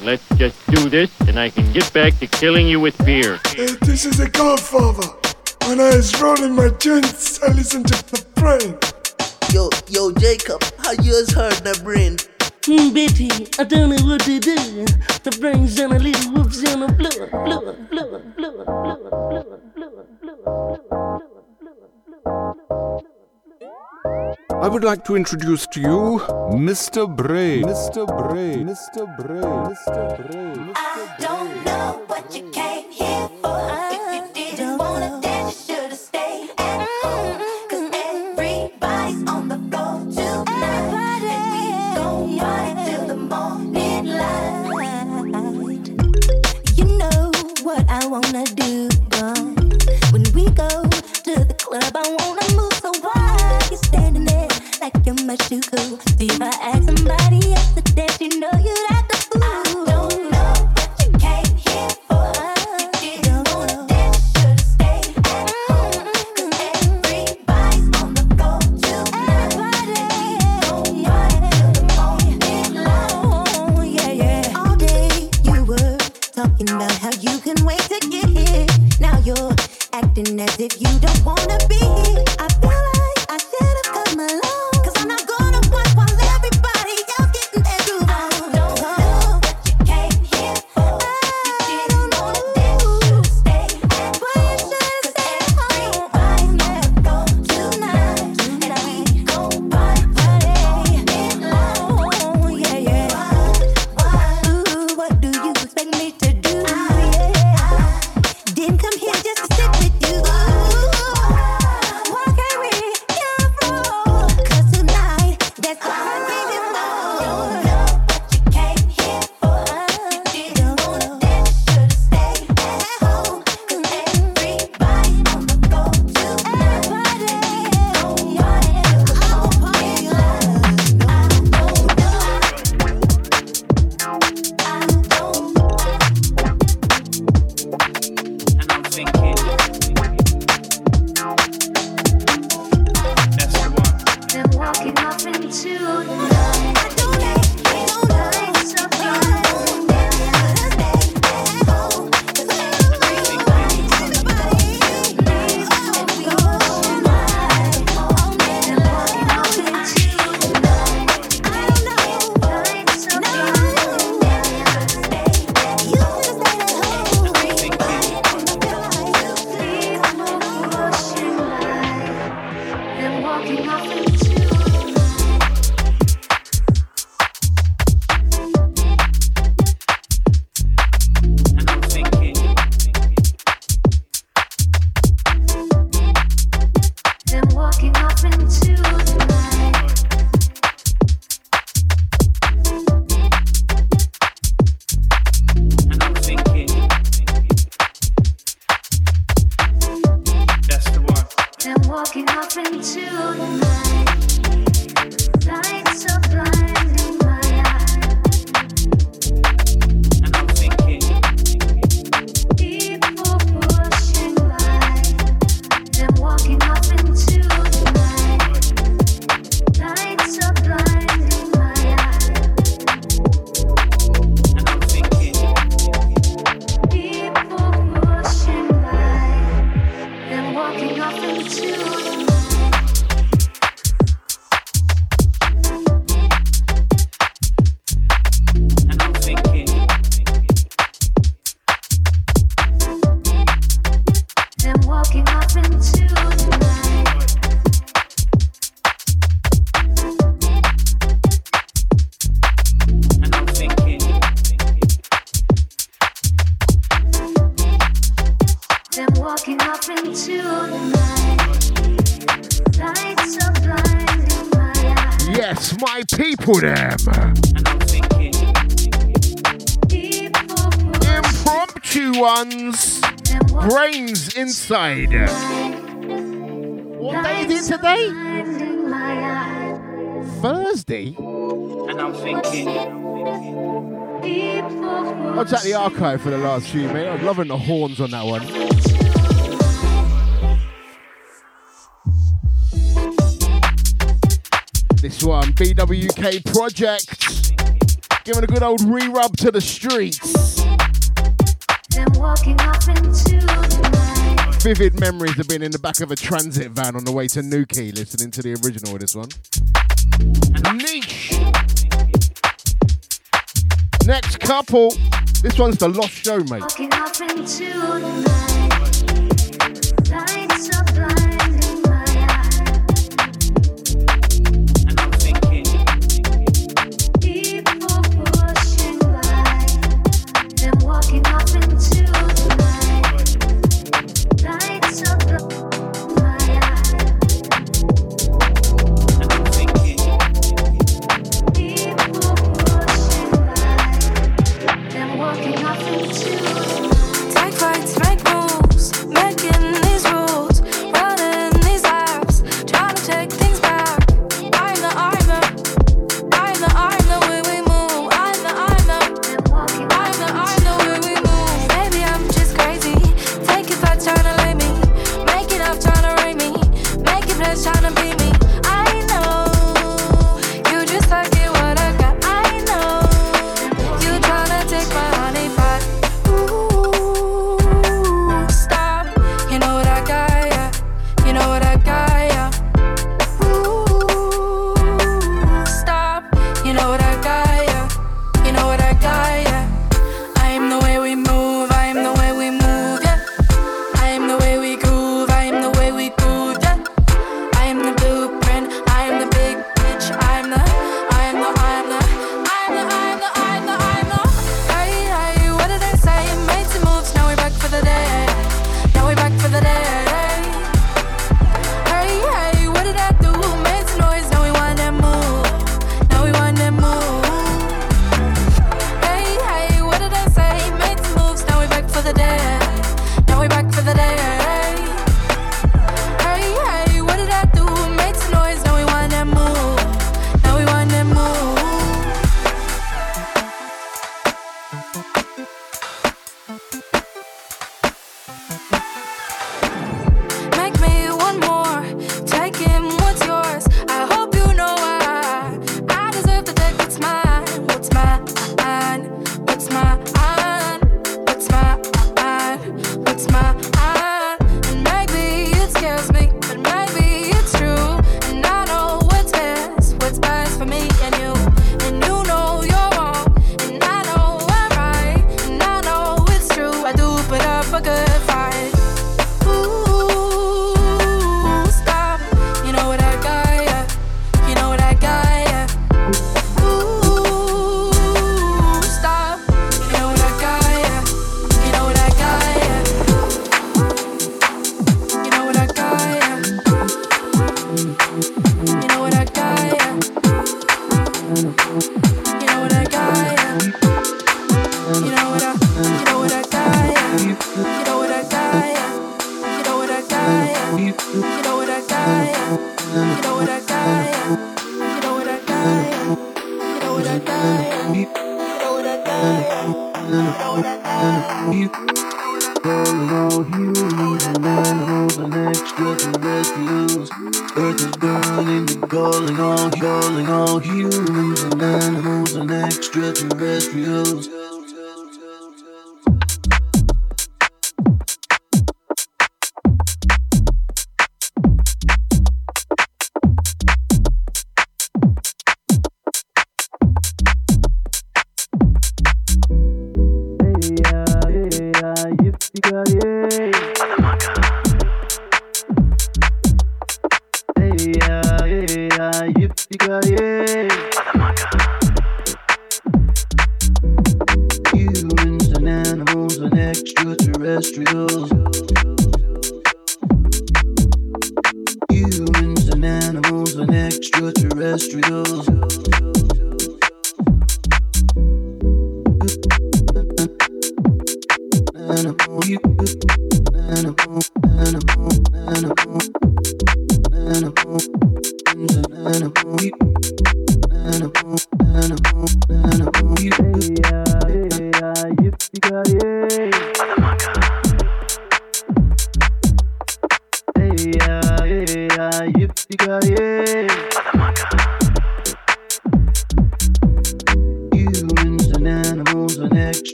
But let's just do this and I can get back to killing you with beer. Uh, this is a godfather. When I was rolling my joints, I listened to the brain. Yo, yo, Jacob, how yours heard the brain? Mm, Betty, I don't know what to do. The brains on a little whoops on a blower, blower, blower, blower, blower, blower, blower, blower, blower, I would like to introduce to you Mr. Brain. Mr. Brain. Mr. Brain. Mr. Brain. Mr. I don't know what you came here for. If you didn't wanna dance, you should've stayed at home. Cause everybody's on the floor tonight. And we gon' party till the morning light. You know what I wanna do, boy. When we go to the club, I wanna move. So why as if you don't wanna be here. Walking off into the night. What day is it today? Thursday? And I'm thinking. I'll check the archive for the last few, mate. I'm loving the horns on that one. This one, BWK Project. Giving a good old re rub to the streets. Vivid memories of being in the back of a transit van on the way to Newquay, listening to the original of this one. Niche. Next couple. This one's the Lost Show, mate.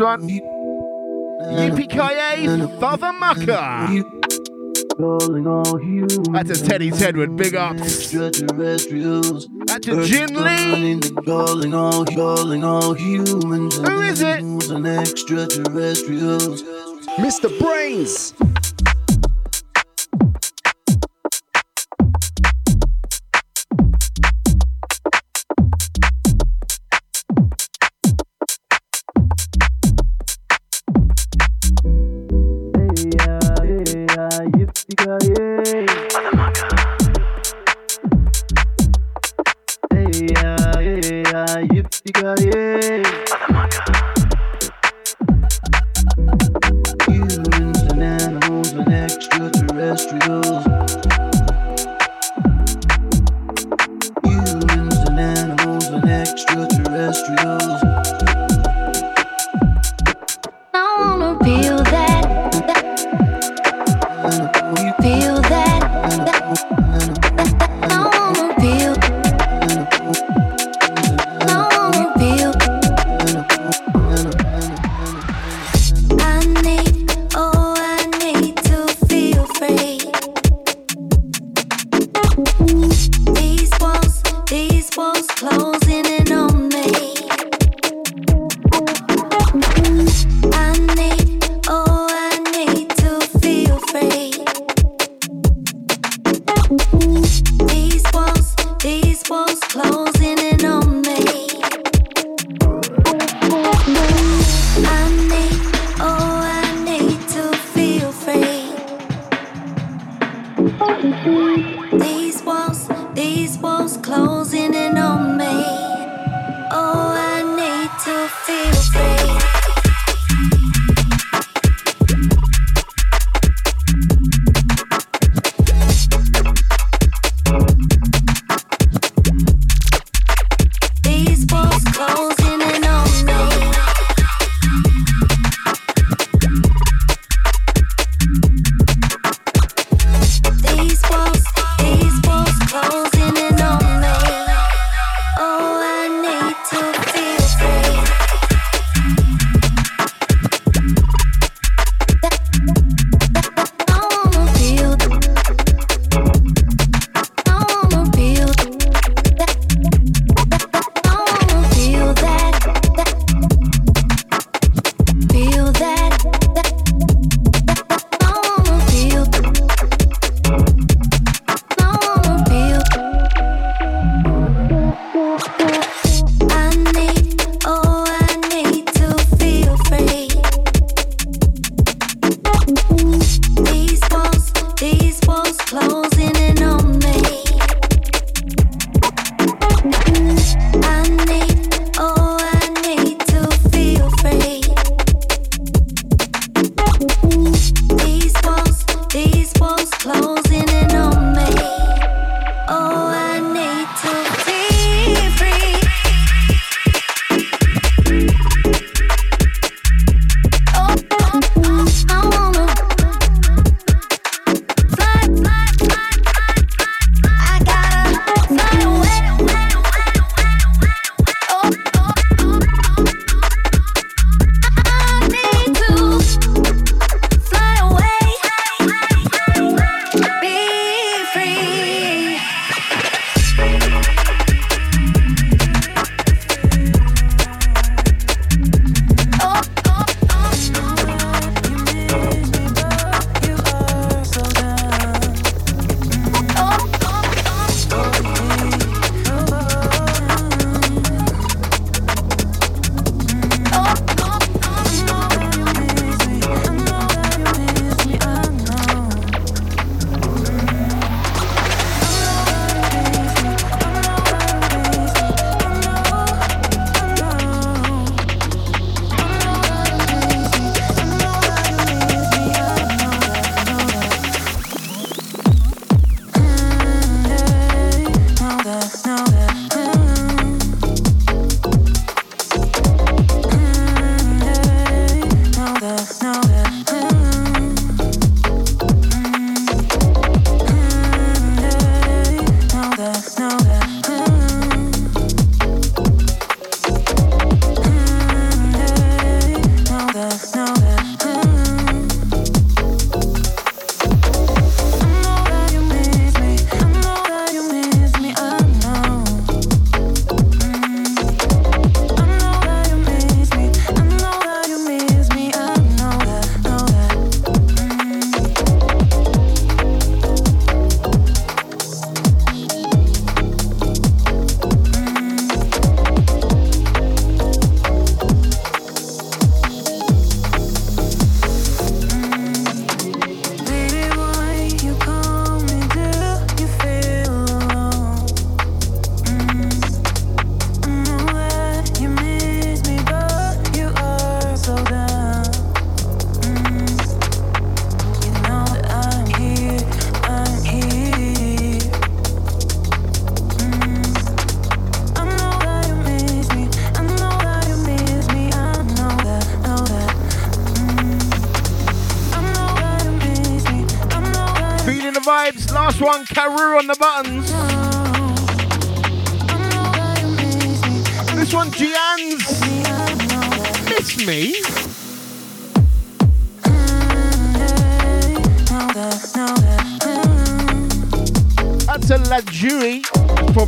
this one. Yippee-ki-yay, Father Mucker. That's a Teddy Tedward, big ups. That's a Jin Lee. Calling all, calling all humans Who is it? And extraterrestrials. Mr. BrainZ.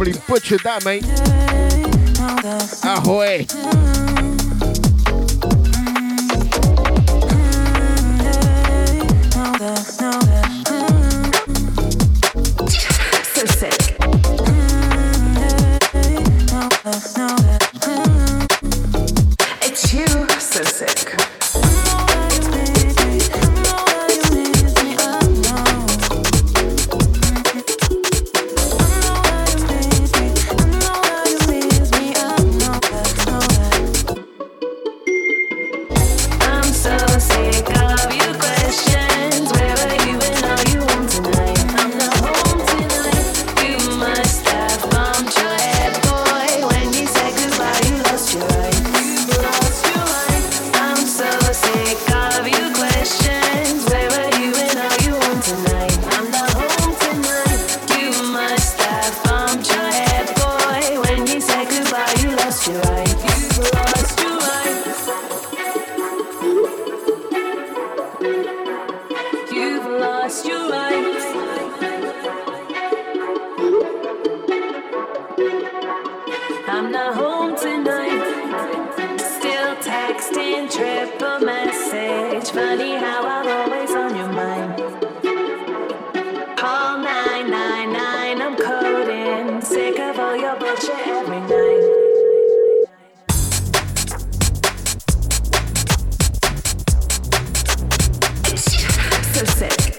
Dublin, put you down, mate. Ahoy. sick.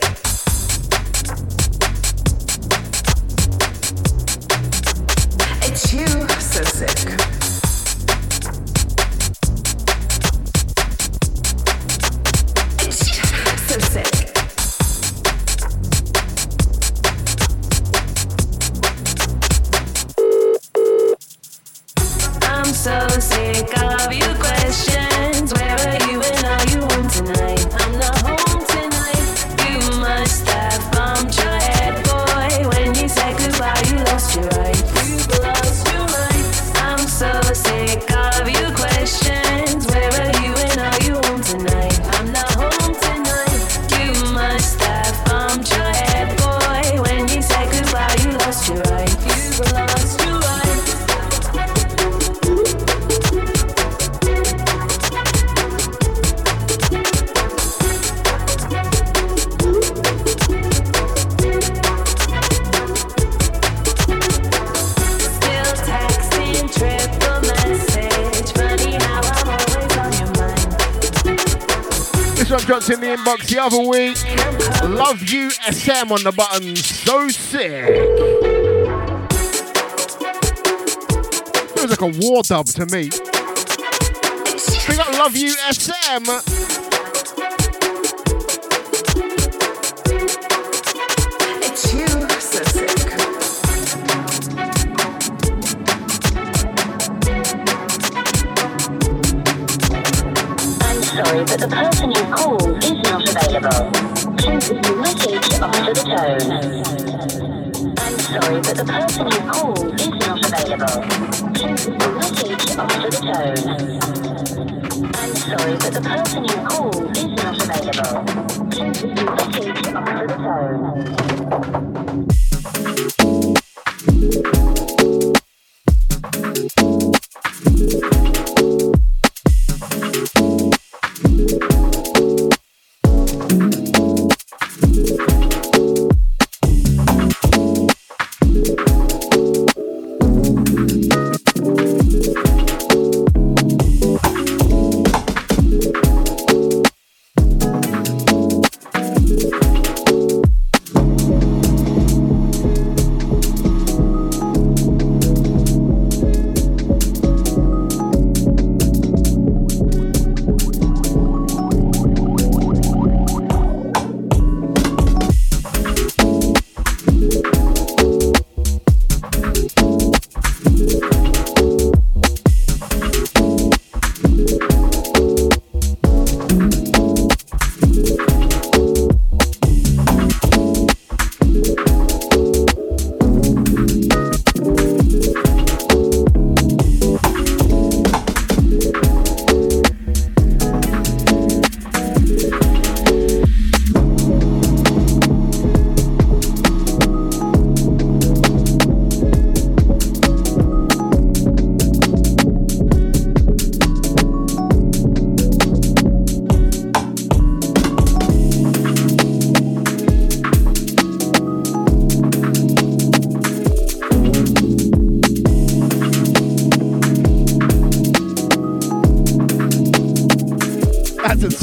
Sam on the button. So sick. Feels like a war dub to me. We got love you, SM. old.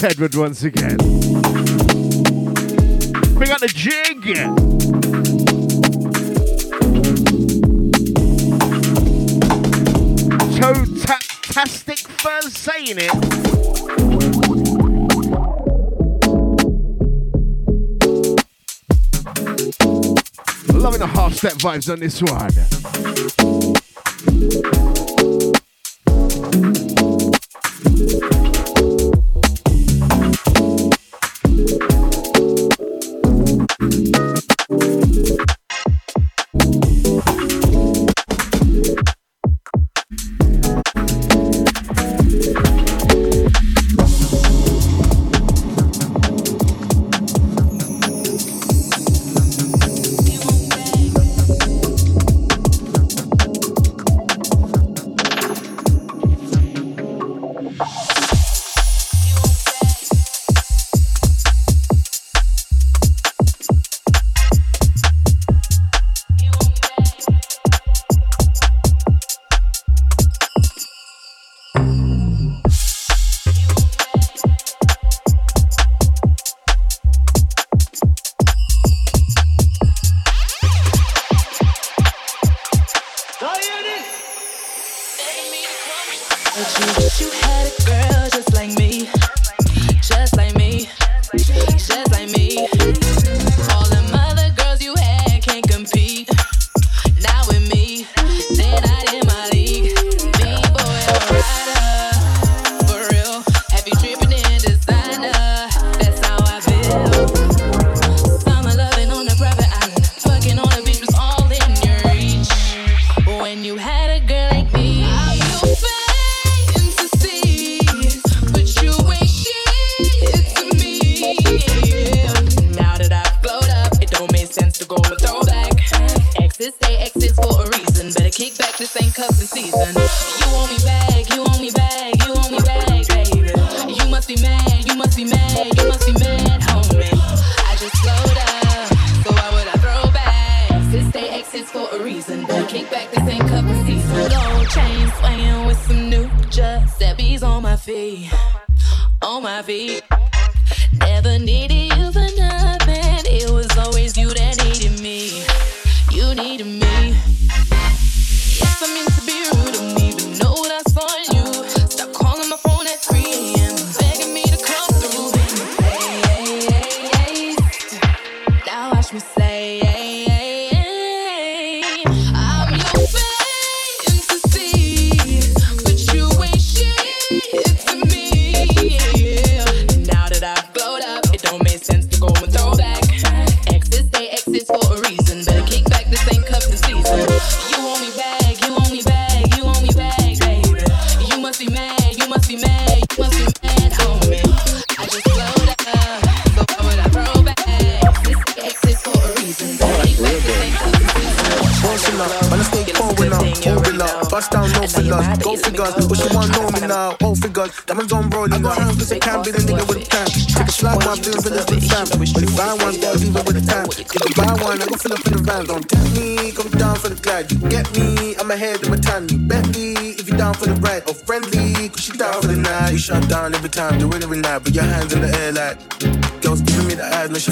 To Tedward once again. Bring out the jig. Toe-tastic first saying it. Loving the half step vibes on this one.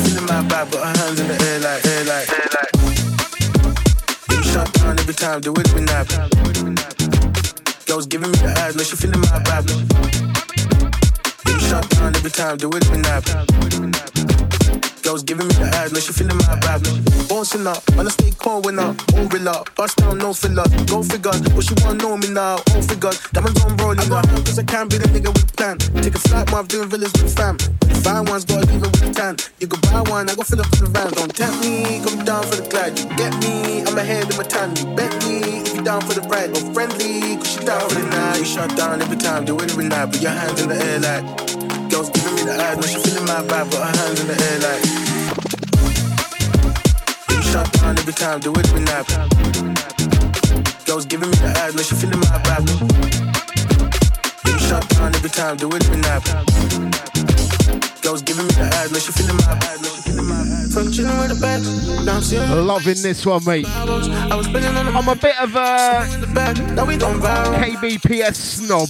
She feeling my vibe. Put her hands in the air like, air like, air like. You shut down every time, do it every night. Girls giving me the eyes, no, she feeling my vibe. You shut down every time, do it every night. Girls giving me the eyes, no, she feeling my vibe. Bouncing up, man, I stay cold when up, all up. Bust down, no filler, go figures. But she wanna know me now, all figures. Diamonds on rolling up, cause I can't be the nigga with plan. Take a flight, I'm doing villas with fam. Find one's gotta leave it with tan. You can buy one, I go fill up the van. Don't tempt me, come down for the glide. You get me, I'm ahead of my time. You bet me down for the ride. Or friendly, cause she down for the night. You shut down every time, do it every night. Put your hands in the air like. Girls giving me the eyes, no, she feeling my vibe. Put her hands in the air like. You shut down every time, do it every night. Girls giving me the eyes, no, she feeling my vibe. You shut down every time, do it every night. Girls giving me the eyes, no, she feeling my vibe. no, she feeling my vibe. From chilling with the now I'm Loving this one, mate. I was spinning on the I'm a bit of a back, we gone viral. KBPS snob.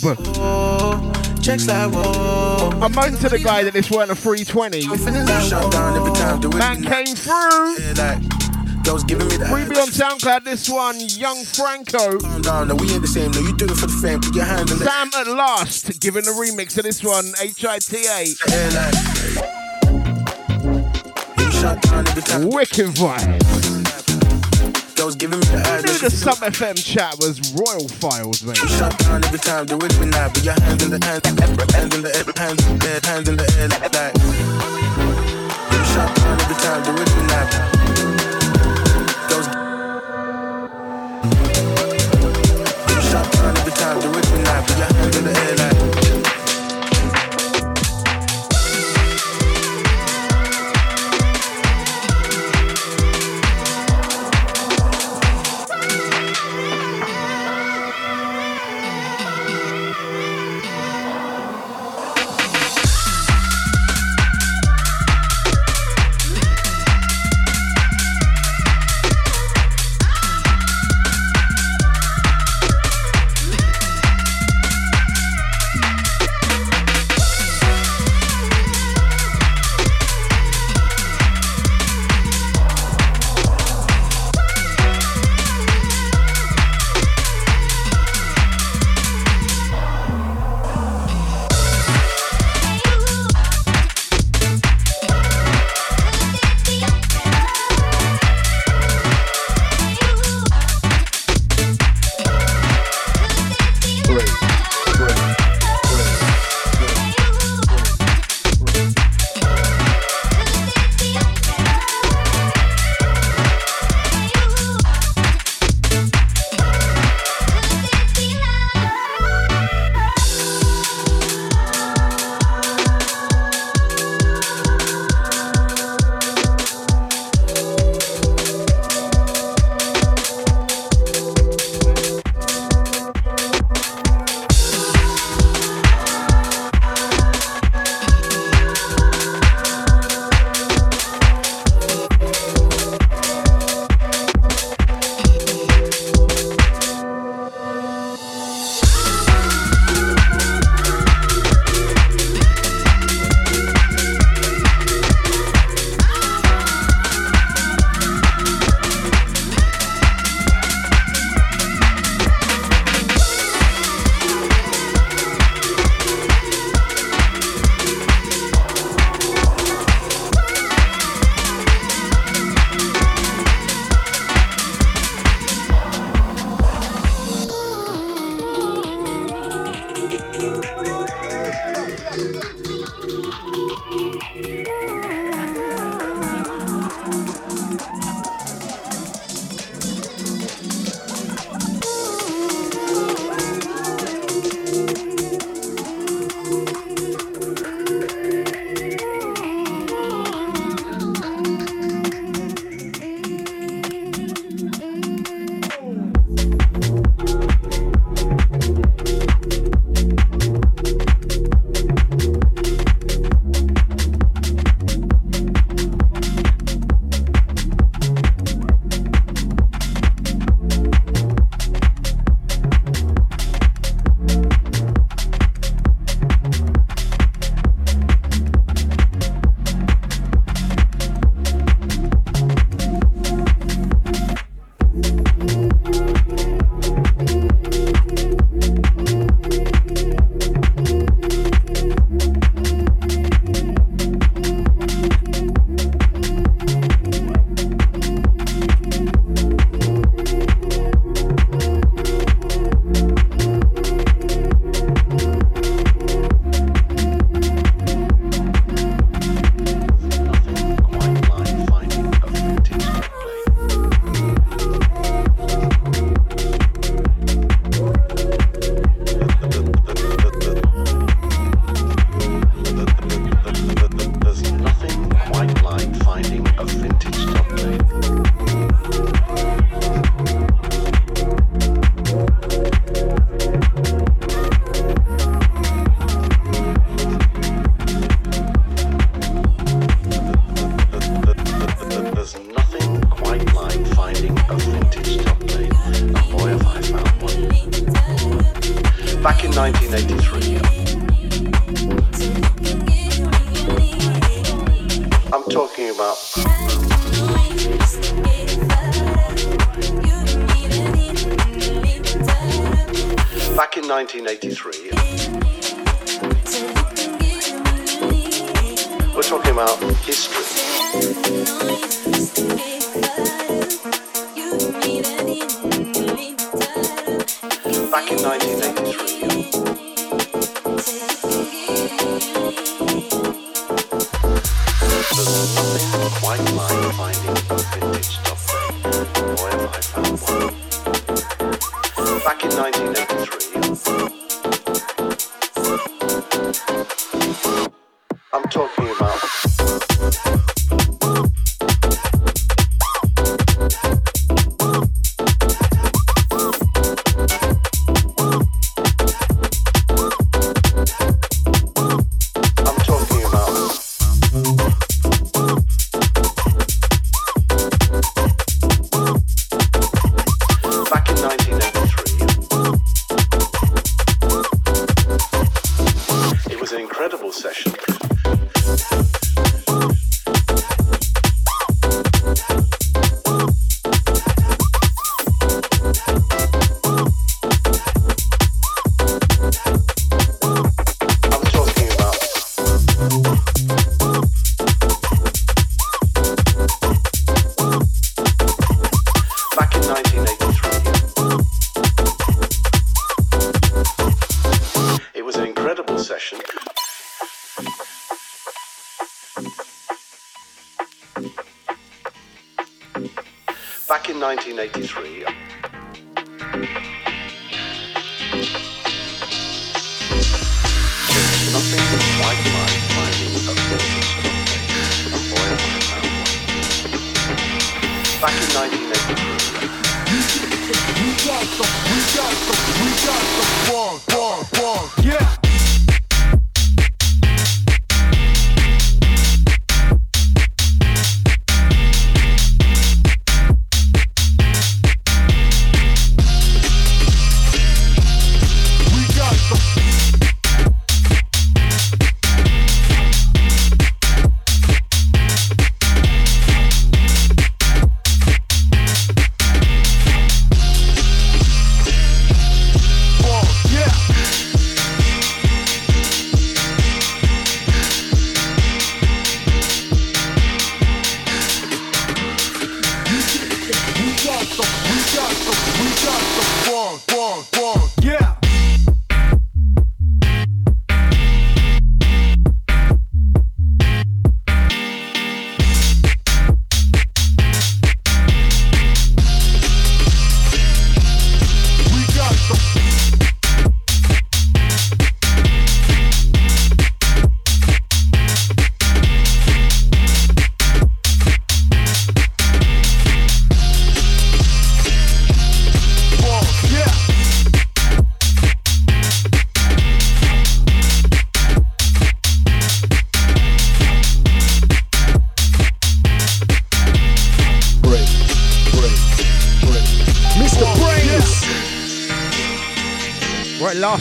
checks like whoa. I moaned to the guy that this weren't a 320. Shut down every time, do it. Man came through. Girls giving me that. Freebie on SoundCloud, this one, Young Franco. Down, no, we ain't the same. No, you do it for the fame. Put your hands on the Sam at last, giving the remix to this one, HITA. air like. You Wicked vibe. Girls giving me the eye. The Sub FM chat was Royal Files, mate. Shut down every time, do it with now. Put your hands in the hands, hands in the air, hands in the air, hands in the air, like that. Shut down every time, do it with now. Shut down every time, do it with now. Put your hands in the air, like.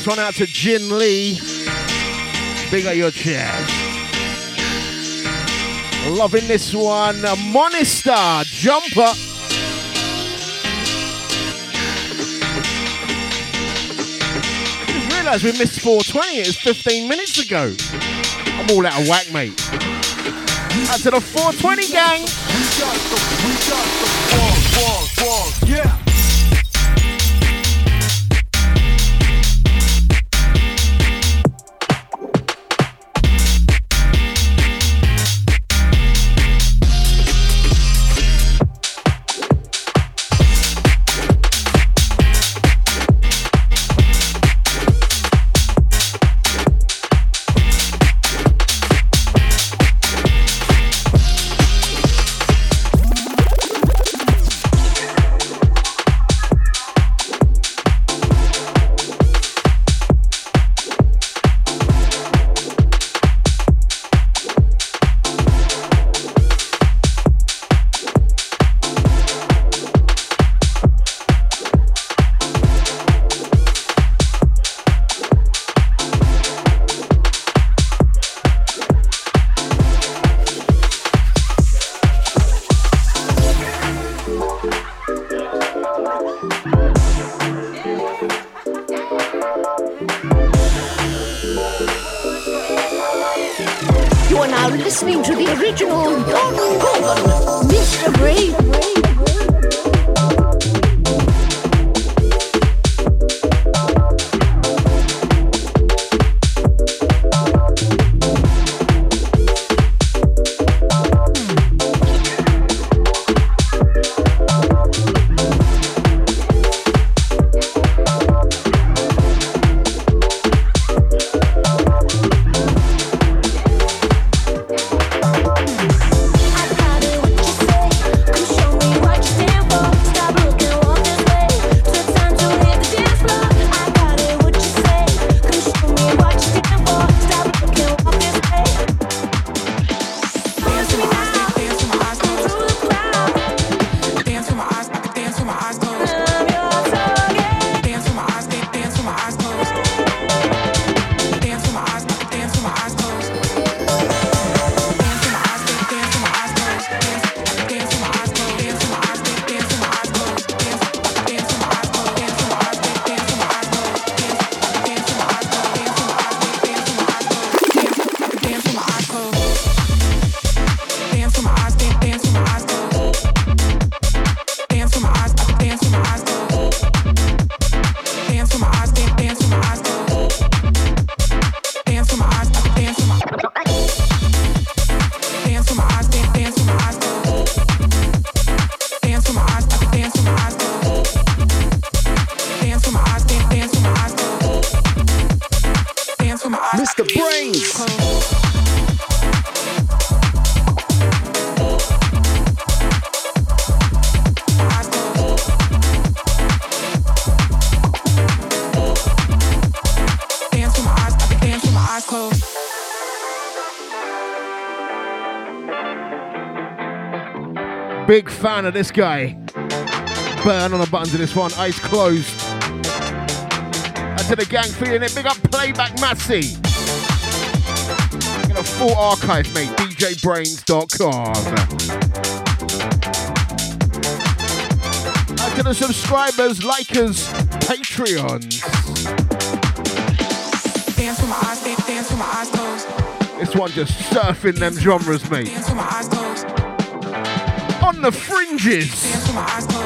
one out to Jin Lee. Big up your chest. Loving this one. Monistar Jumper. Just realised we missed 420. It was 15 minutes ago. I'm all out of whack, mate. Out to the 420 gang. We got the, we got the. listening to the original Don Gorgon, Mr. Brave. Big fan of this guy. Burn on the buttons of this one. Eyes closed. And to the gang feeling it. Big up Playback Massey. Get a full archive, mate. DJBrainz.com. And to the subscribers, likers, Patreons. Dance with my eyes, dance with my eyes closed. This one just surfing them genres, mate on the fringes.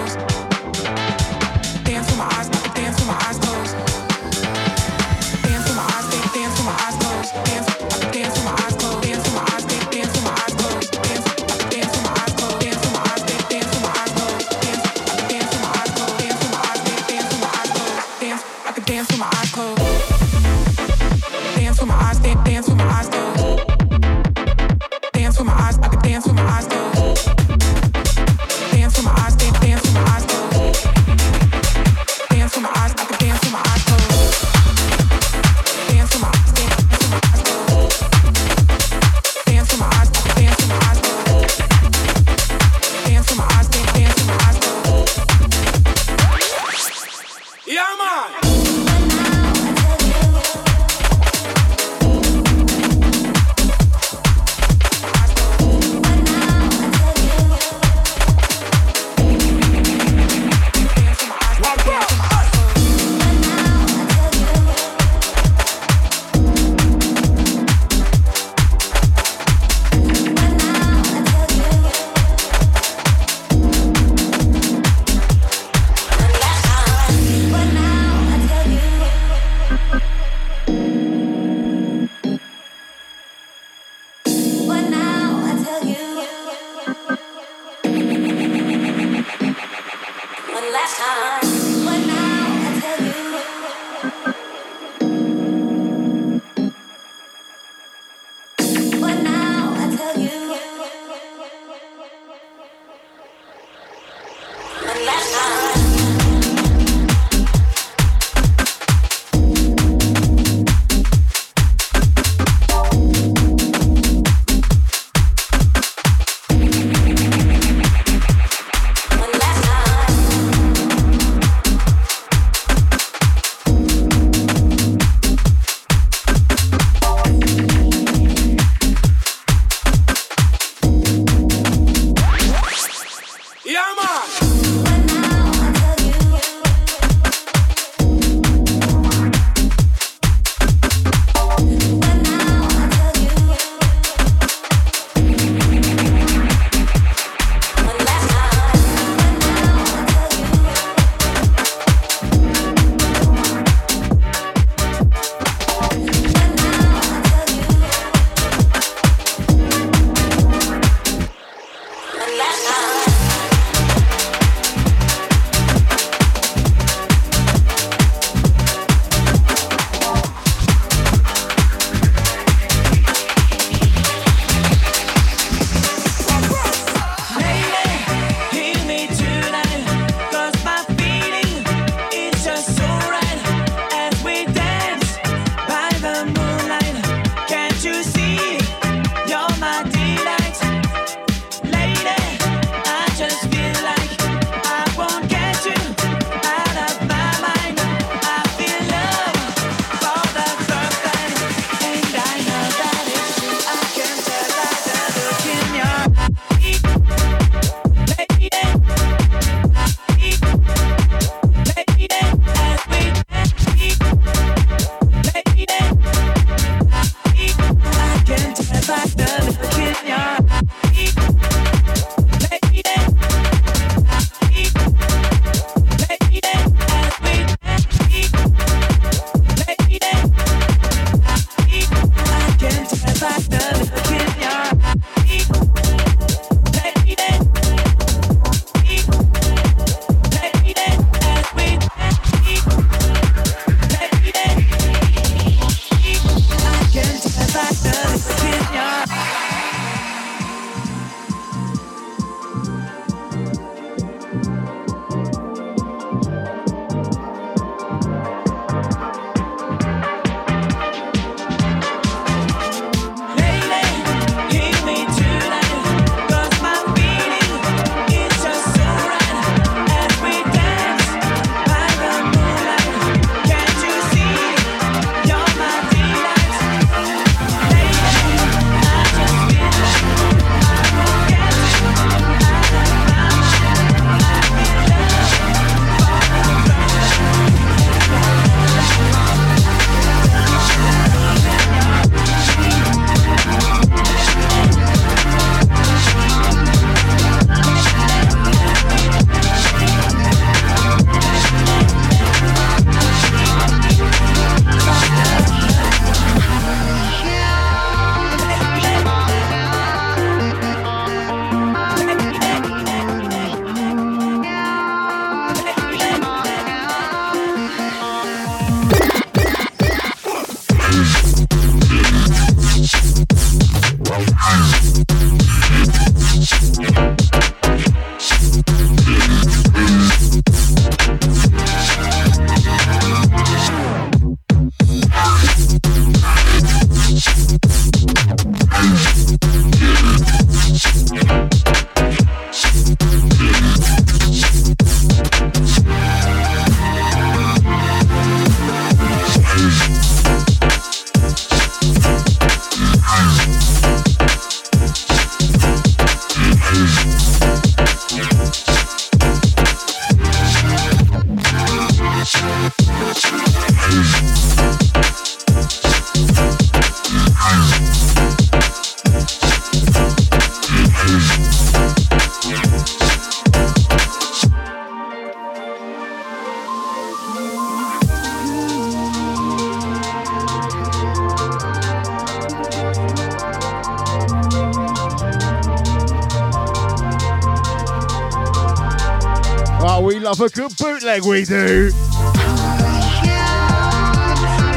a good bootleg we do.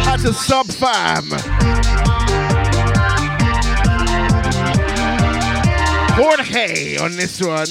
That's a sub fam. Jorge on this one.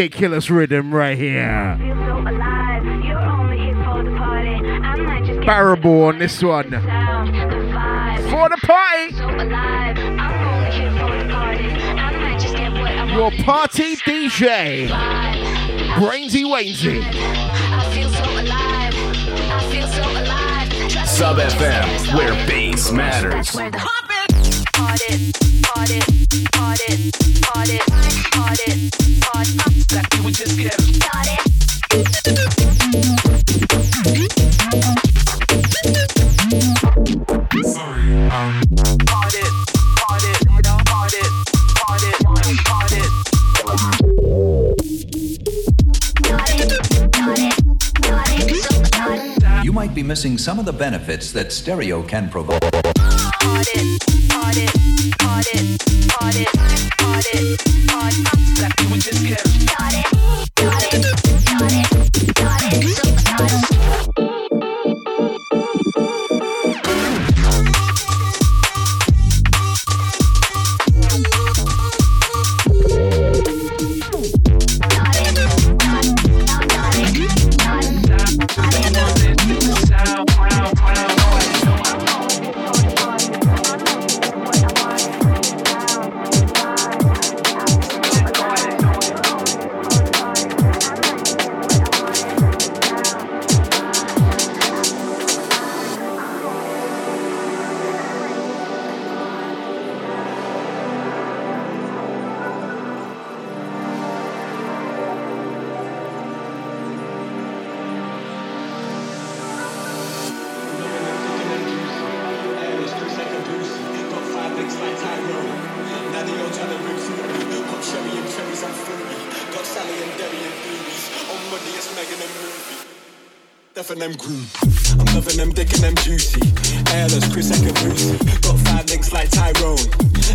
ridiculous rhythm right here. So on this one. For the party. Your party DJ. Brainsy Wainsy. Sub FM, where bass matters. Where the- party, party, party, some of the benefits that stereo can provide. Monday it's And them group. I'm loving them dick and them juicy. Airless, Chris Ekabusi. Got five links like Tyrone.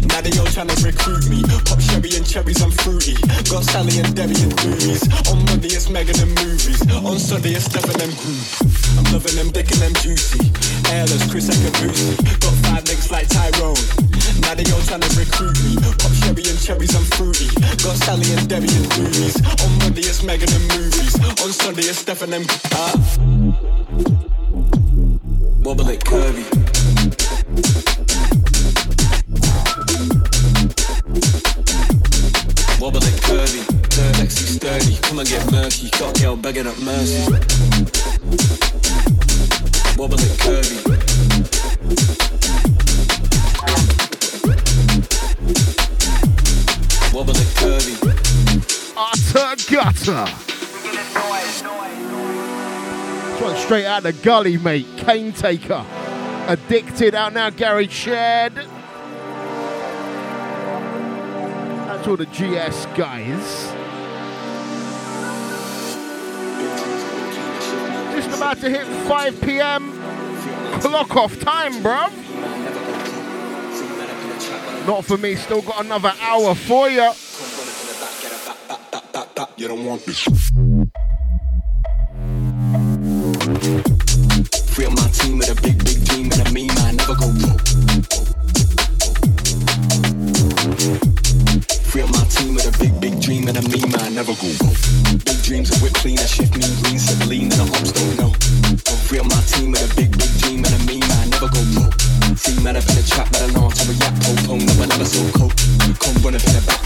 Now they all trying to recruit me. Pop sherry and cherries, I'm fruity. Got Sally and Debbie and boobies. On Monday it's Megan and movies. On Sunday it's Deaf them group. I'm loving them dick and them juicy. Airless, Chris Ekabusi. Got five links like Tyrone. Now they all trying to recruit me. Pop sherry and cherries, I'm fruity. Got Sally and Debbie and boobies. On Monday it's Megan and movies. On Sunday it's Steph and them. Ah. Wobble it curvy. Wobble curvy. Lexi sturdy. Come and get murky. Girl begging up mercy. Wobble curvy. Wobble curvy. Utter gutter. One straight out the gully, mate. Cane Taker. Addicted out now, Gary Shed. That's all the GS guys. Just about to hit 5 p.m. Clock off time, bruv. Not for me, still got another hour for ya. You don't want this. Up my team with a big, big dream and a meme. I never go broke. Free my team with a big, big dream and a meme. I never go broke. Big dreams of whip clean, I shift mean green, lean, and the hops don't know. My team with a big, big dream and a never go broke. See trap, but I know how to react. Po po, never, never so cold. Come run up in the back.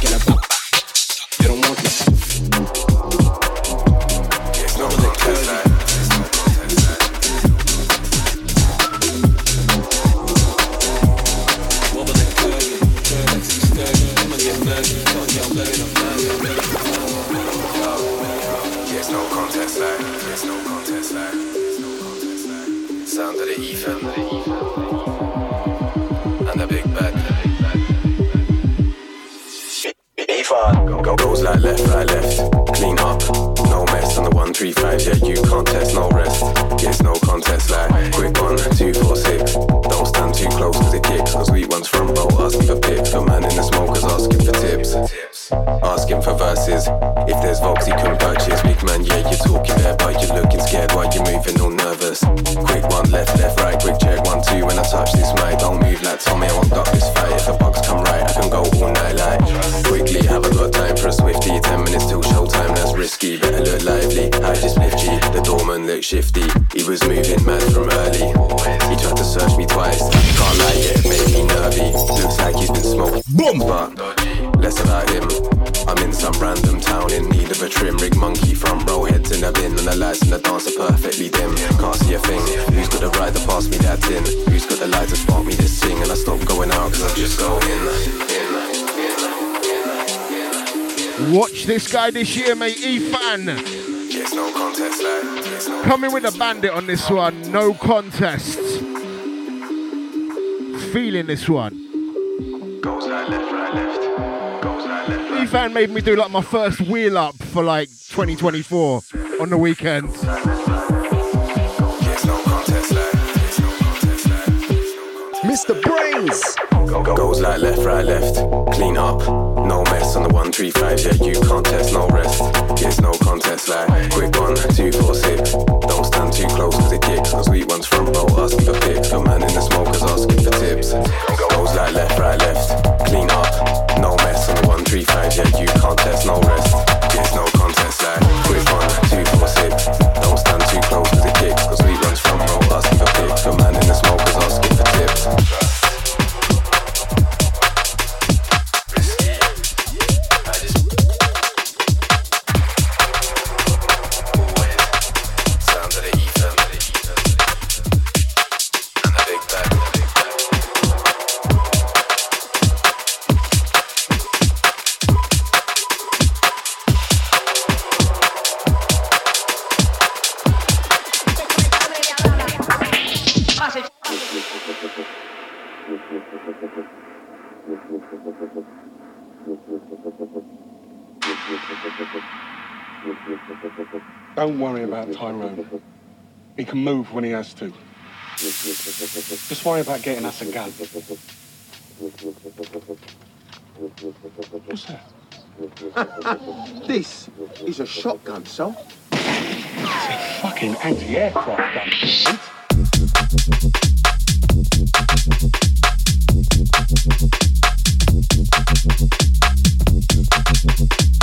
Like left, right, left. Clean up, no mess on the one, three, five. Yeah, you can't test, no rest. Yes, no contest like quick one, two, four, six. Don't stand too close cause it kicks. Those sweet ones from boat asking for pips. For man in the smokers asking for tips. Asking for verses. If there's Vox he couldn't purchase. Big man, yeah, you're talking there, but you're looking scared while you're moving all nervous. Quick one, left, left, right, quick check, one, two. When I touch this mic, don't move like Tommy, I won't duck this fight. If the bugs come right, I can go all night like. Haven't got time for a swifty. Ten minutes till showtime, that's risky. Better look lively. I just lift G. The doorman looked shifty. He was moving mad from early. He tried to search me twice. Can't lie, it made me nervy. Looks like he's been smoking. Boom! But less about him. I'm in some random town in need of a trim rig monkey front row heads in the bin and the lights in the dance are perfectly dim. Can't see a thing. Who's got the right to pass me that tin? Who's got the light to spark me this thing? And I stop going out cause I just go in. Watch this guy this year, mate. Ethan. Yes, no contest eh? like, yes, no Coming with a bandit on this one. No contest. Feeling this one. goes like left, right, left. Goes like left, right. Ethan made me do like my first wheel up for like 2024 on the weekend. Yes, no contest eh? like, yes, no contest eh? like. Mr. BrainZ. Go, go, goes like left, right, left. Clean up, no mess on the one, three, five. Yeah, you can't test, no rest. Yes, no contest like quick one, two, four, six. Don't stand too close cause it kicks. Those sweet ones front row asking for pics. Your man in the smokers asking for tips. Go, goes like left, right, left. Clean up, no mess on the one, three, five. Yeah, you can't test, no rest. Yes, no contest like quick one, two, four, six. Don't stand too close Don't worry about Tyrone. He can move when he has to. Just worry about getting us a gun. What's that? this is a shotgun, so. It's a fucking anti-aircraft gun. mate. Out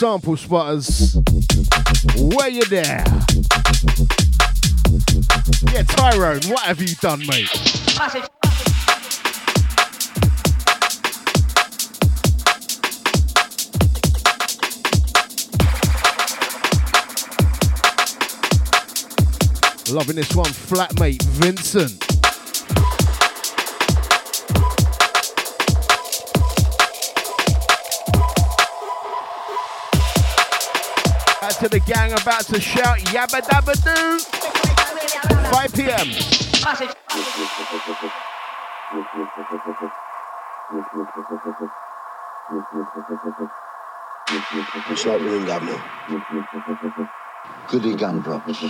sample spotters. Where you there? Yeah, Tyrone, what have you done, mate? Loving this one, flatmate Vincent. To the gang about to shout yabba dabba doo. 5 p.m. It's like room, Governor. Goody gumdrops.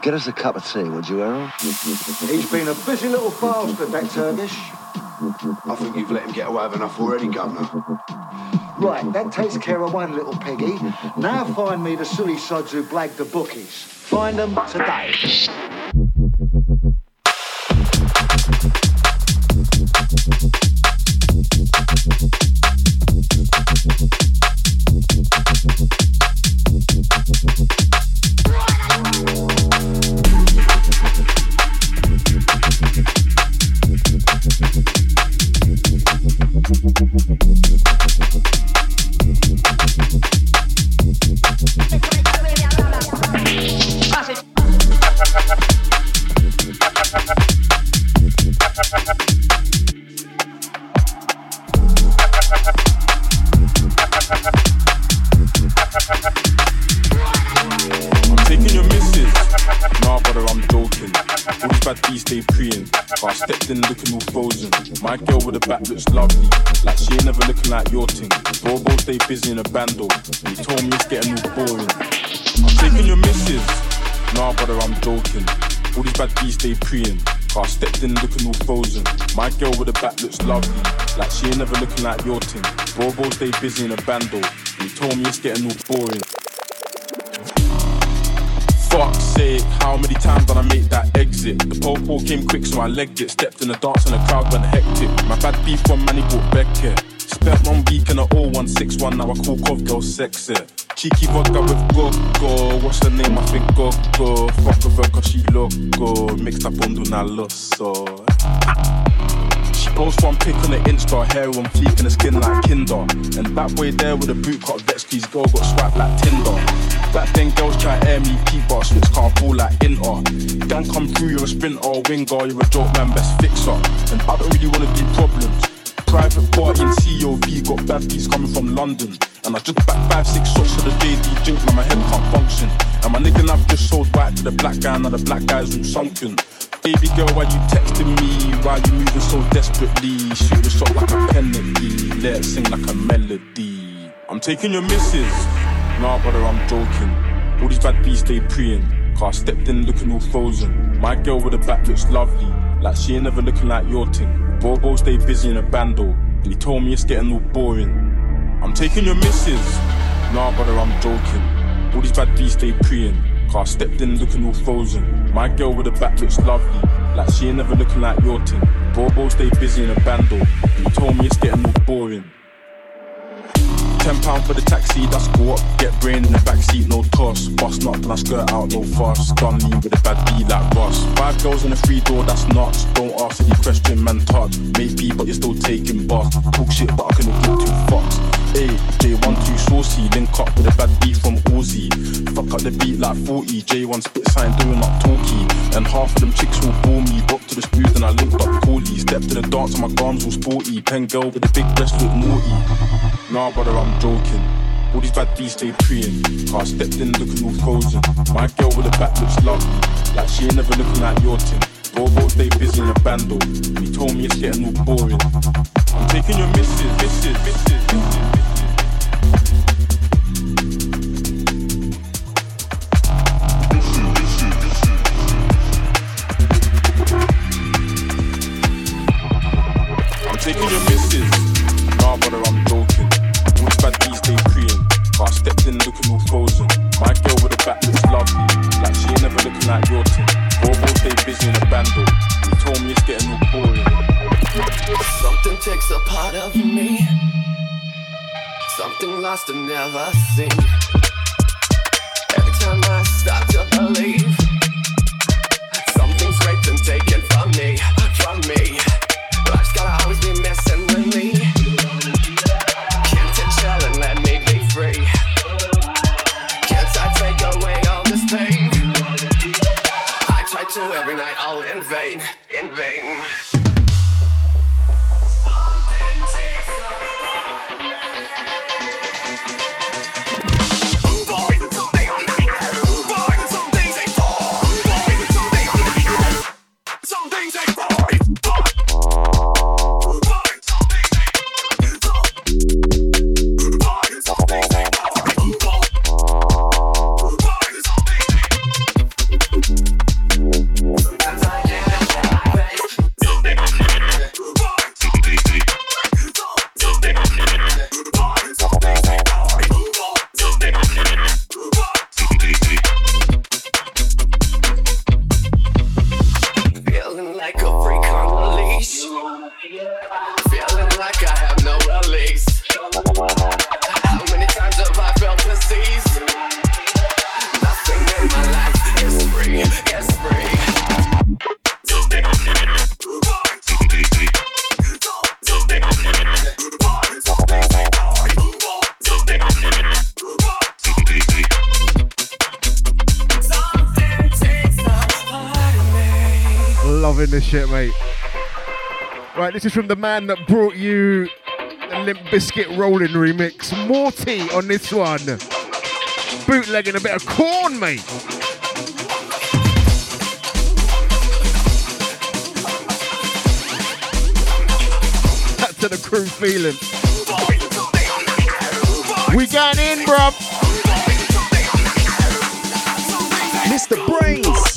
Get us a cup of tea, would you, Errol? He's been a busy little bastard, that Turkish. I think you've let him get away with enough already, Governor. Right, that takes care of one little piggy. Now find me the silly sods who blagged the bookies. Find them today. But I stepped in looking all frozen. My girl with the back looks lovely. Like she ain't never looking like your thing. Bobo stay busy in a bando. And he told me it's getting all boring. Fuck's sake, how many times did I make that exit? The popo came quick, so I legged it. Stepped in the dance and the crowd went hectic. My bad beef from Manny bought Beckett. Spent one week in a 0161, now I call Cov girl sexy. Cheeky vodka with Gogo. What's her name? I think Gogo. Fuck with her cause she loco. Mixed up on Duna Loso. She posts one pic on the Insta, hair on fleek and the skin like Kinder. And that boy there with a boot cut vex, please girl got swiped like Tinder. Back then girls try air me, peep but switch can't fall like Inter. Gang come through, you're a sprinter, winger, you're a joke man, best fixer. And I don't really wanna be problems. Private party in COV, got bad beats coming from London. And I just back five, six shots for the JD drink, now my head can't function. And my nigga I've just sold back to the black guy, now the black guy's all sunken. Baby girl, why you texting me? Why you moving so desperately? Shoot the shot like a penalty, let it sing like a melody. I'm taking your misses. Nah, brother, I'm joking. All these bad beats, they preying. Cause I stepped in looking all frozen. My girl with the back looks lovely. Like she ain't never looking like your thing. Bobo stay busy in a bando. And he told me it's getting all boring. I'm taking your missus. Nah, brother, I'm joking. All these bad bees stay preying. Cause I stepped in looking all frozen. My girl with the back looks lovely. Like she ain't never looking like your thing. Bobo stay busy in a bando. And he told me it's getting all boring. Ten pound for the taxi, that's go up. Get brain in the backseat, no toss. Bust not, then I skirt out, no fuss. Gun lean with a bad B like Ross. Five girls in a free door, that's nuts. Don't ask any question, man. Touch. Maybe, but you're still taking bus. Talk shit, but I couldn't give two fucks. Hey, J1 too saucy. Link up with a bad beat from Uzi. Fuck up the beat like 40. J1 spit sign doing up talkie. And half of them chicks will bore me. Up to the booth and I linked up coolly. Step to the dance my guns all sporty. Pen girl with a big breast look naughty. Nah, brother, I'm joking. All these bad beats stay preying. Car stepped in looking all frozen. My girl with the back looks lovely. Like she ain't never looking like your tin. Bobo stay busy in a bando. He told me it's getting all boring. I'm taking your misses, misses, misses, misses. I'm taking your misses. Nah, brother, I'm joking. Bad preying. Car stepped in looking all frozen. My girl with the back looks lovely. Like she ain't never looking like your stay busy in a bando. He told me it's getting all boring. Something takes a part of me. Something lost and never seen. From the man that brought you the Limp Bizkit Rolling remix. Morty on this one. Bootlegging a bit of corn, mate. That's to the crew feeling. We got in, bruv. Mr. BrainZ.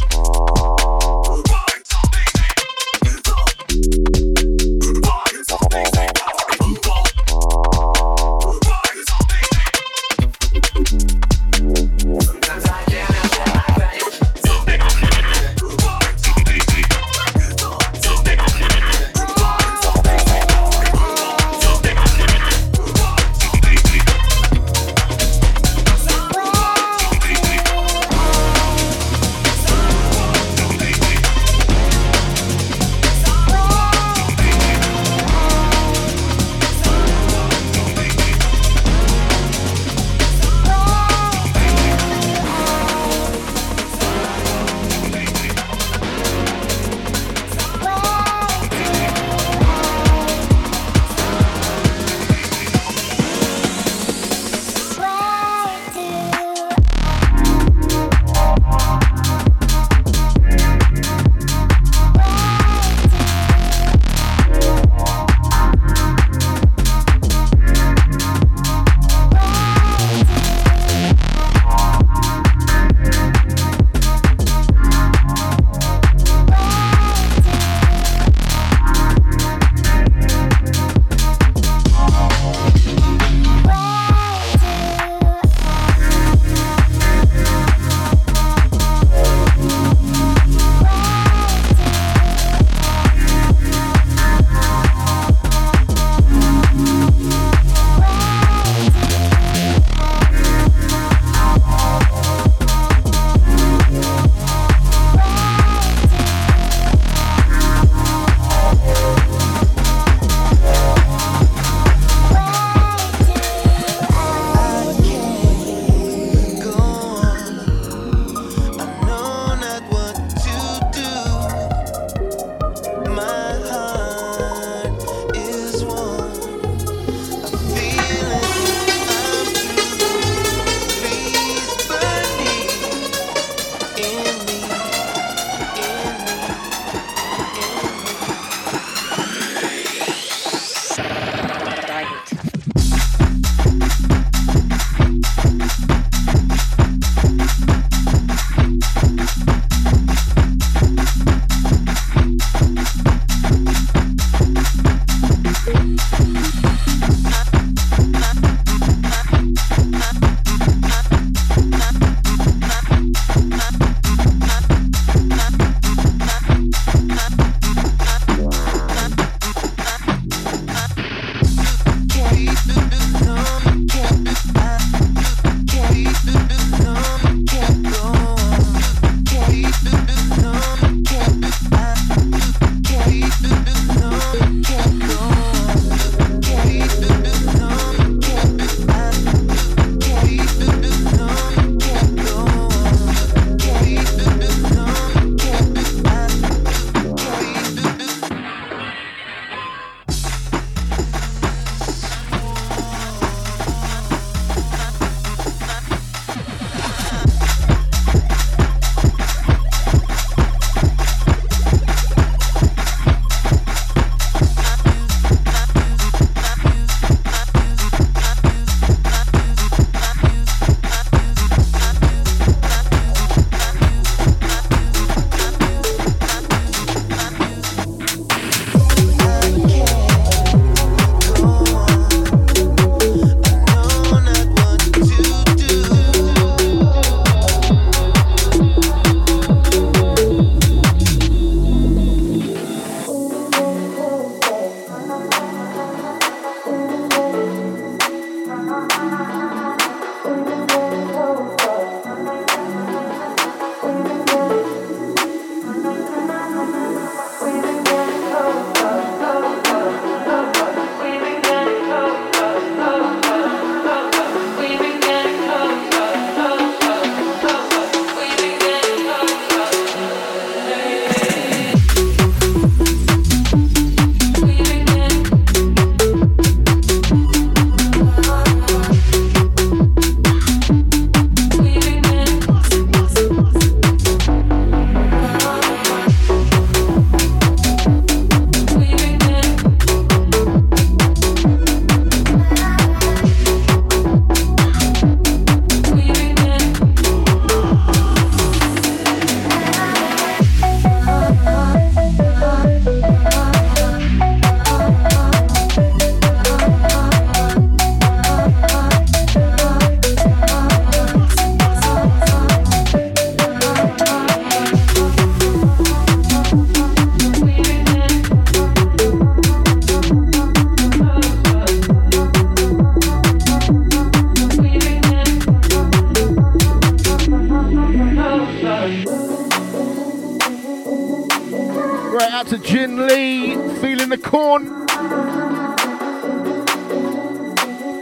right out to Jin Lee, feeling the corn.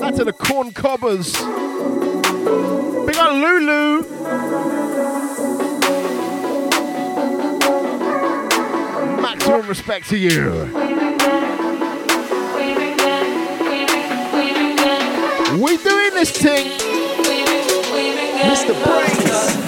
Out to the corn cobbers. Big got Lulu. Maximum respect to you. We doing this thing. Mr. BrainZ.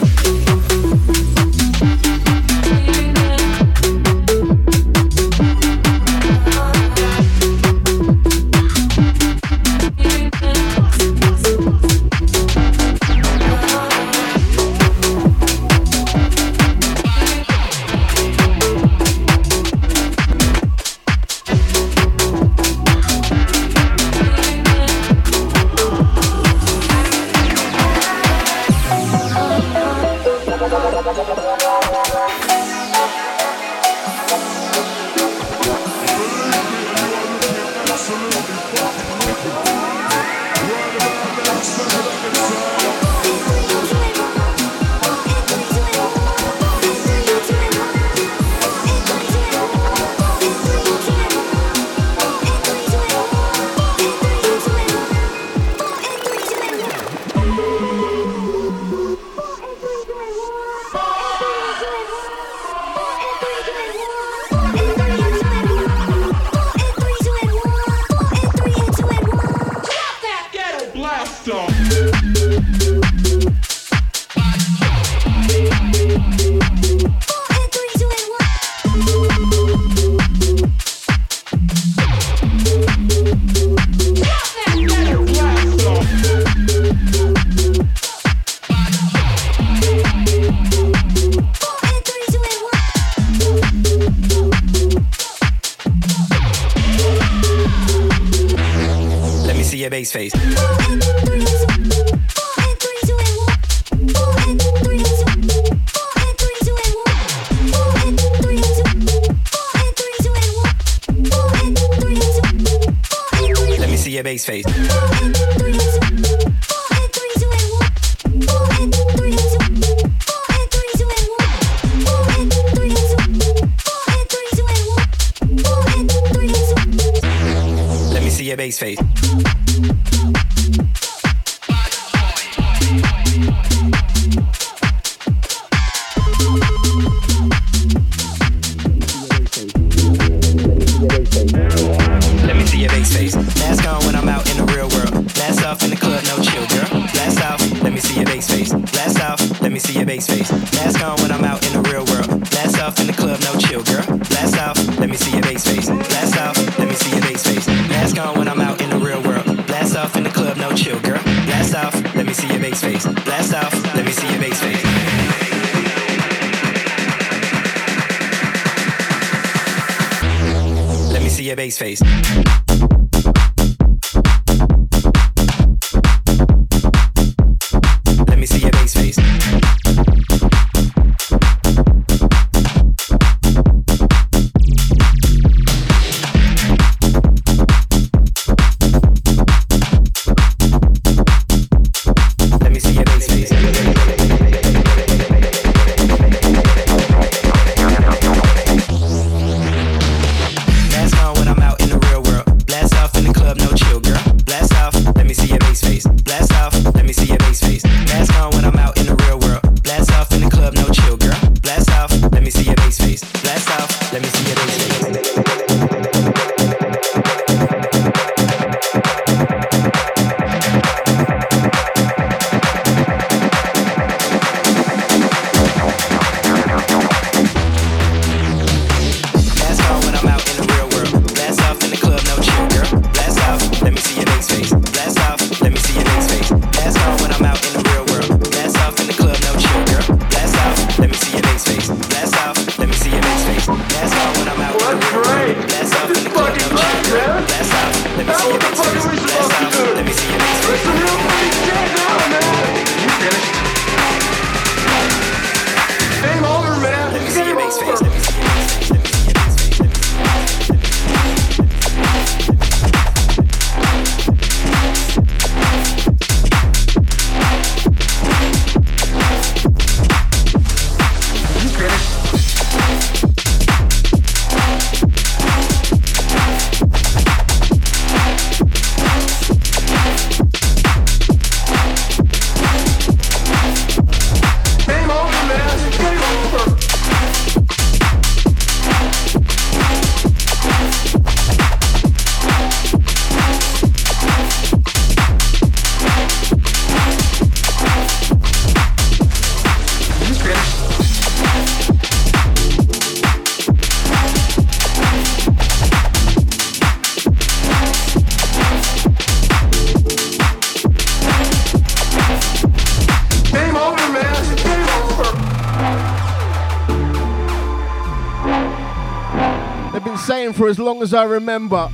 For as long as I remember.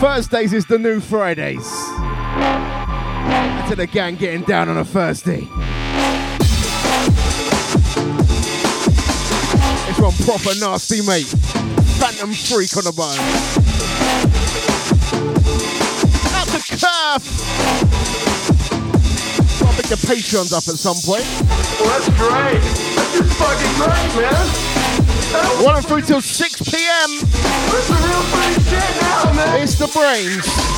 Thursdays is the new Fridays. To the gang getting down on a Thursday. It's one proper nasty, mate. Phantom freak on the button. Out the curve. I'll pick the Patreons up at some point. Well, that's great. That's just fucking great, man. One and through till 6 p.m. It's the brains.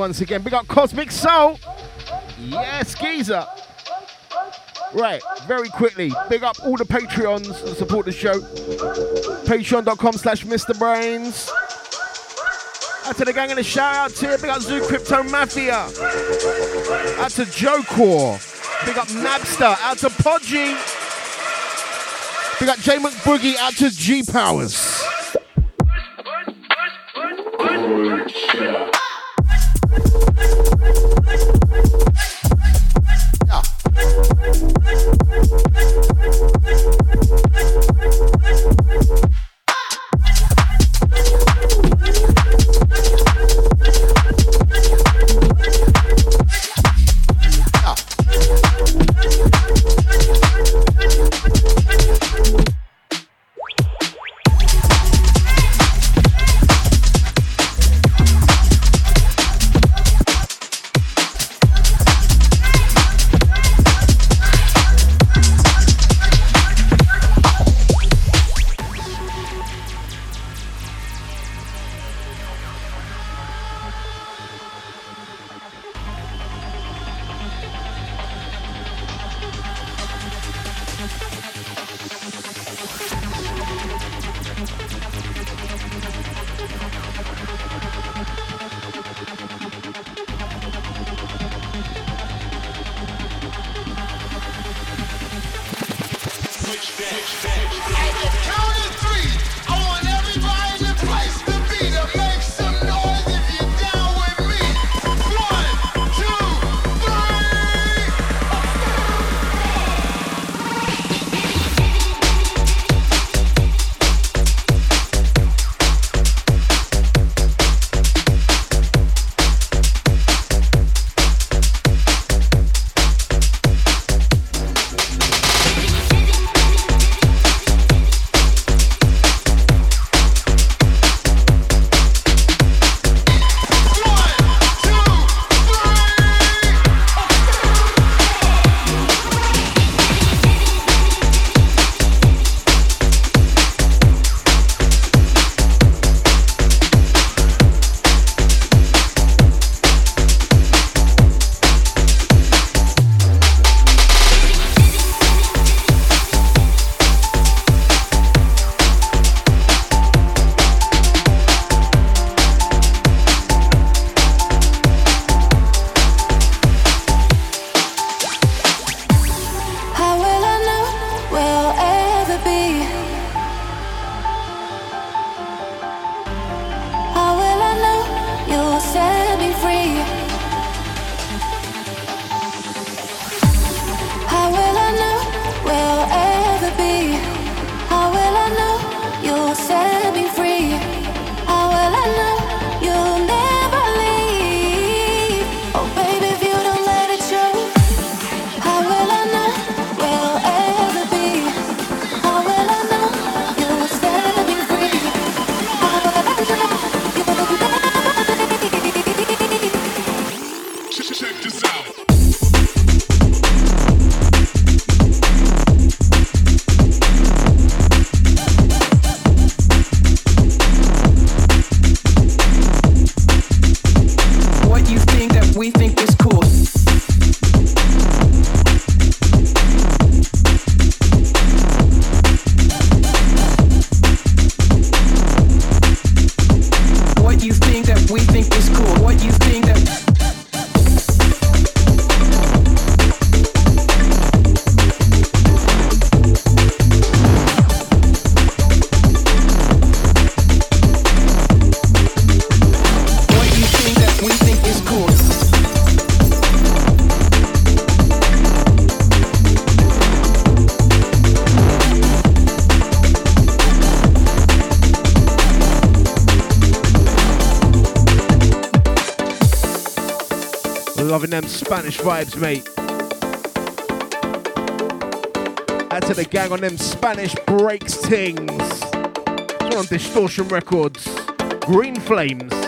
Once again. Big up Cosmic Soul. Yes, geezer. Right, very quickly. Big up all the Patreons that support the show. Patreon.com slash Mr. BrainZ. Out to the gang in the shout out to Big up Zoo Crypto Mafia. Out to Joe Core. Big up Napster. Out to Podgy. Big up J McBoogie. Out to G Powers. Spanish vibes, mate. Add to the gang on them Spanish breaks things. On Distortion Records. Green Flames.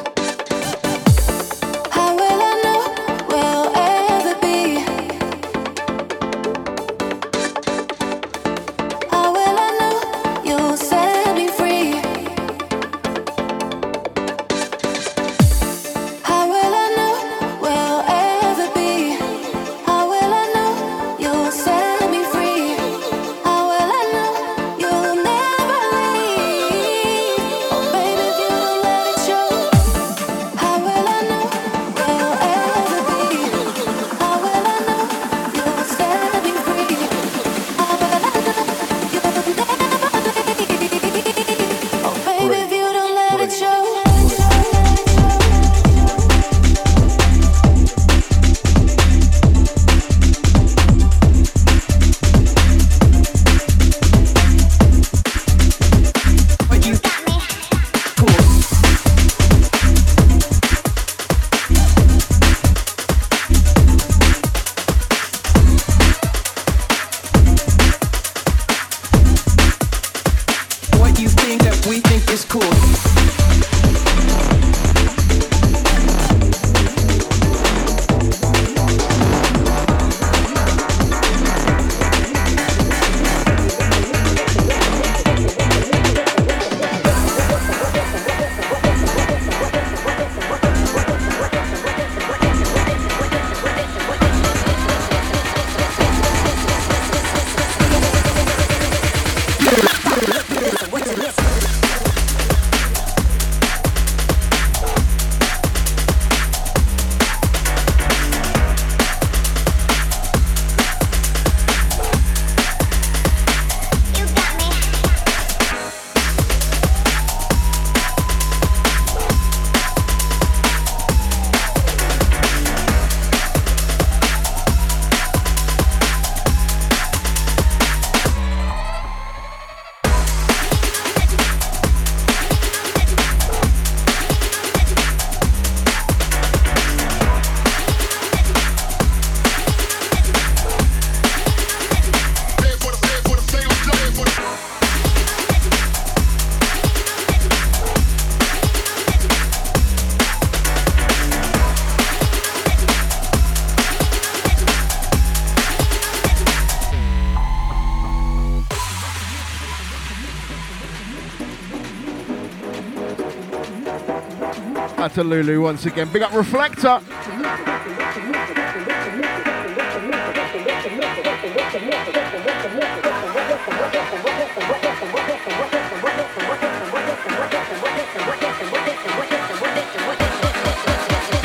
to Lulu once again. Big up Reflector.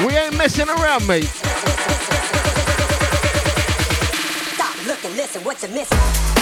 We ain't messing around, mate. Stop, looking, listen, what you missing?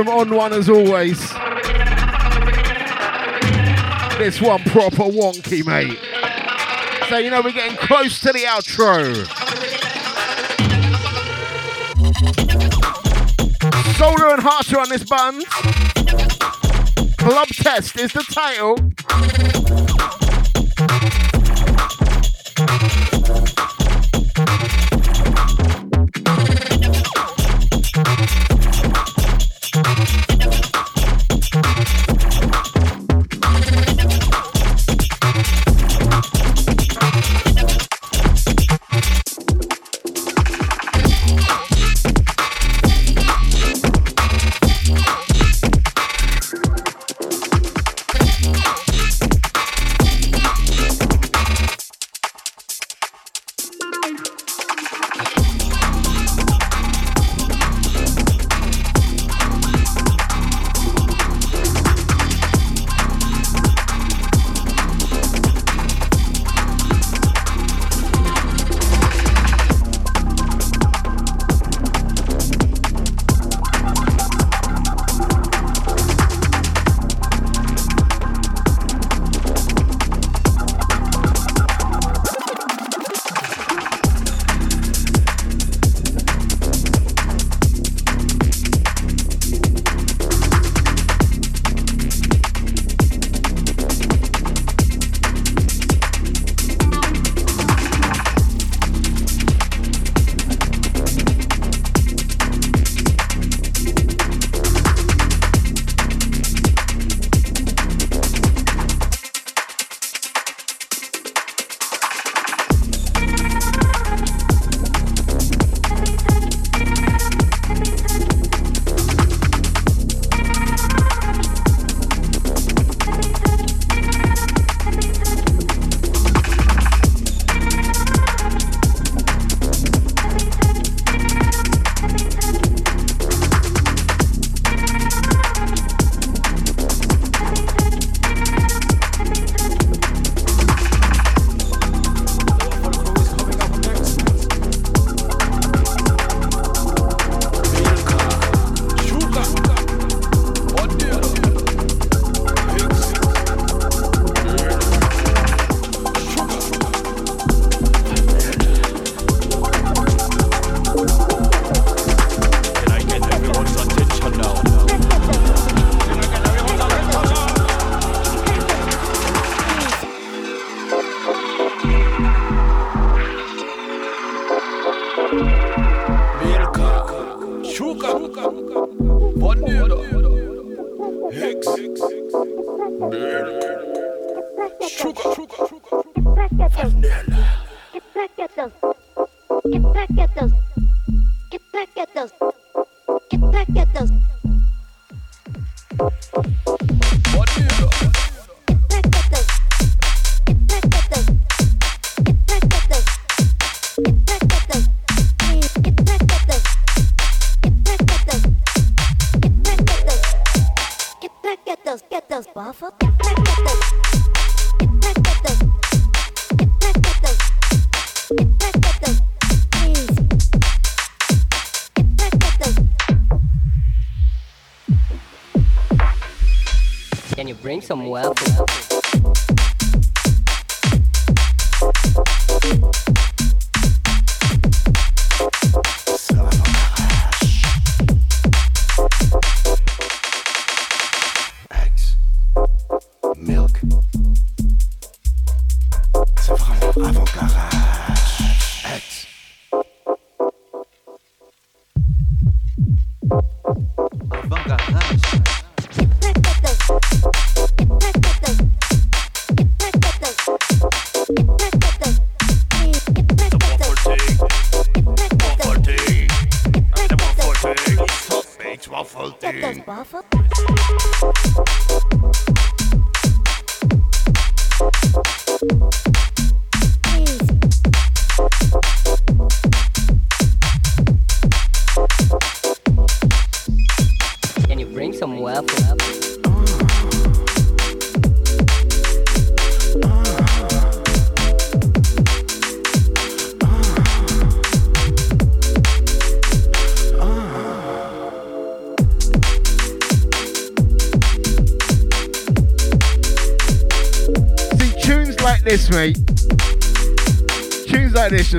Room on one as always. This one proper wonky, mate. So you know we're getting close to the outro. Solar and Harsher on this bun. Club Test is the title.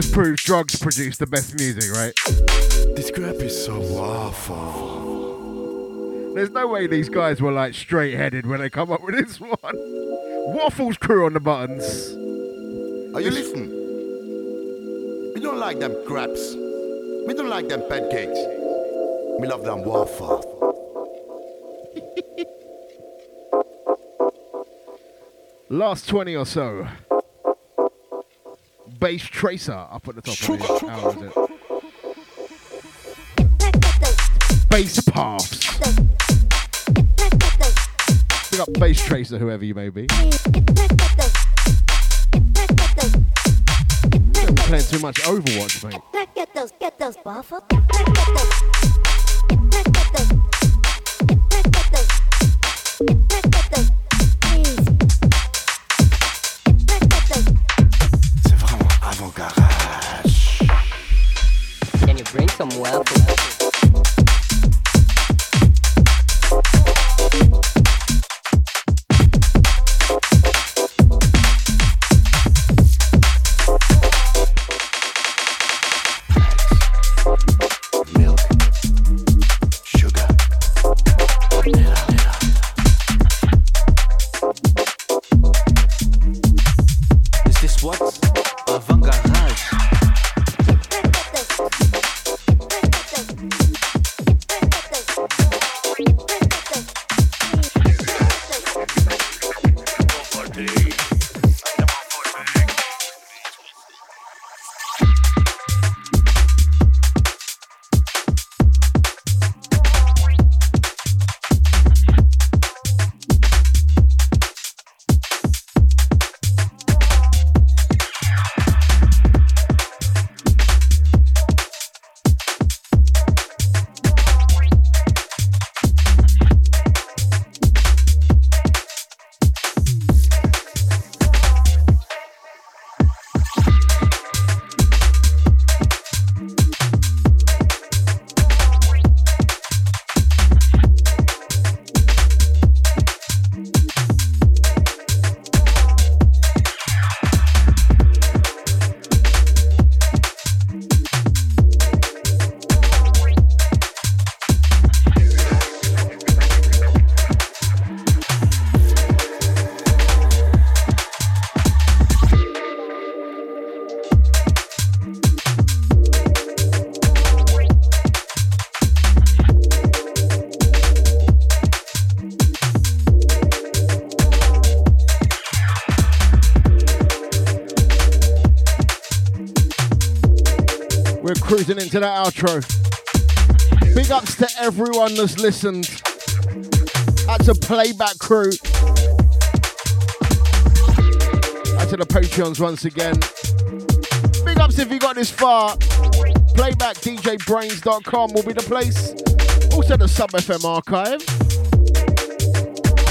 Just prove drugs produce the best music, right? This crap is so waffle. There's no way these guys were like straight headed when they come up with this one. Waffles crew on the buttons. Are you listening? Me don't like them crabs. We don't like them pancakes. We love them waffles. Last 20 or so. Bass Tracer up at the top of this. How is it? Bass Paths. Pick up Bass Tracer, whoever you may be. You're playing too much Overwatch, mate. The outro. Big ups to everyone that's listened. That's a playback crew. That's to the Patreons once again. Big ups if you got this far. Playbackdjbrainz.com will be the place. Also the Sub FM archive.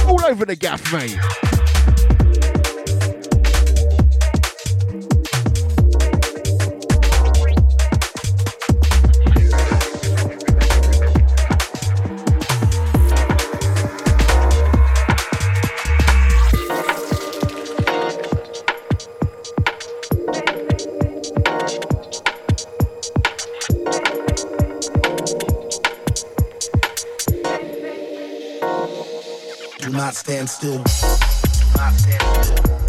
All over the gaff, mate. Not stand still. Not stand still.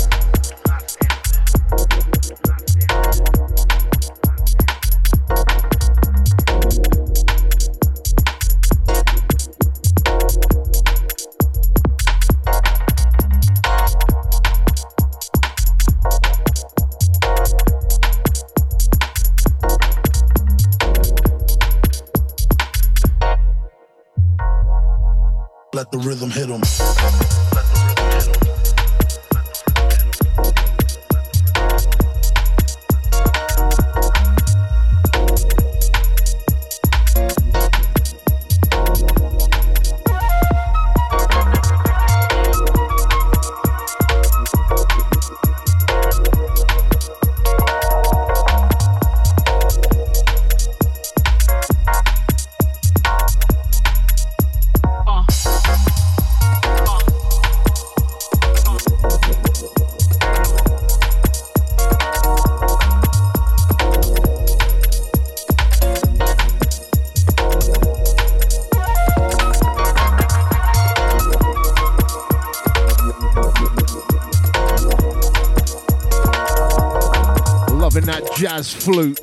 Flute.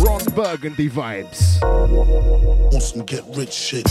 Ron Burgundy vibes. Want some get rich shit.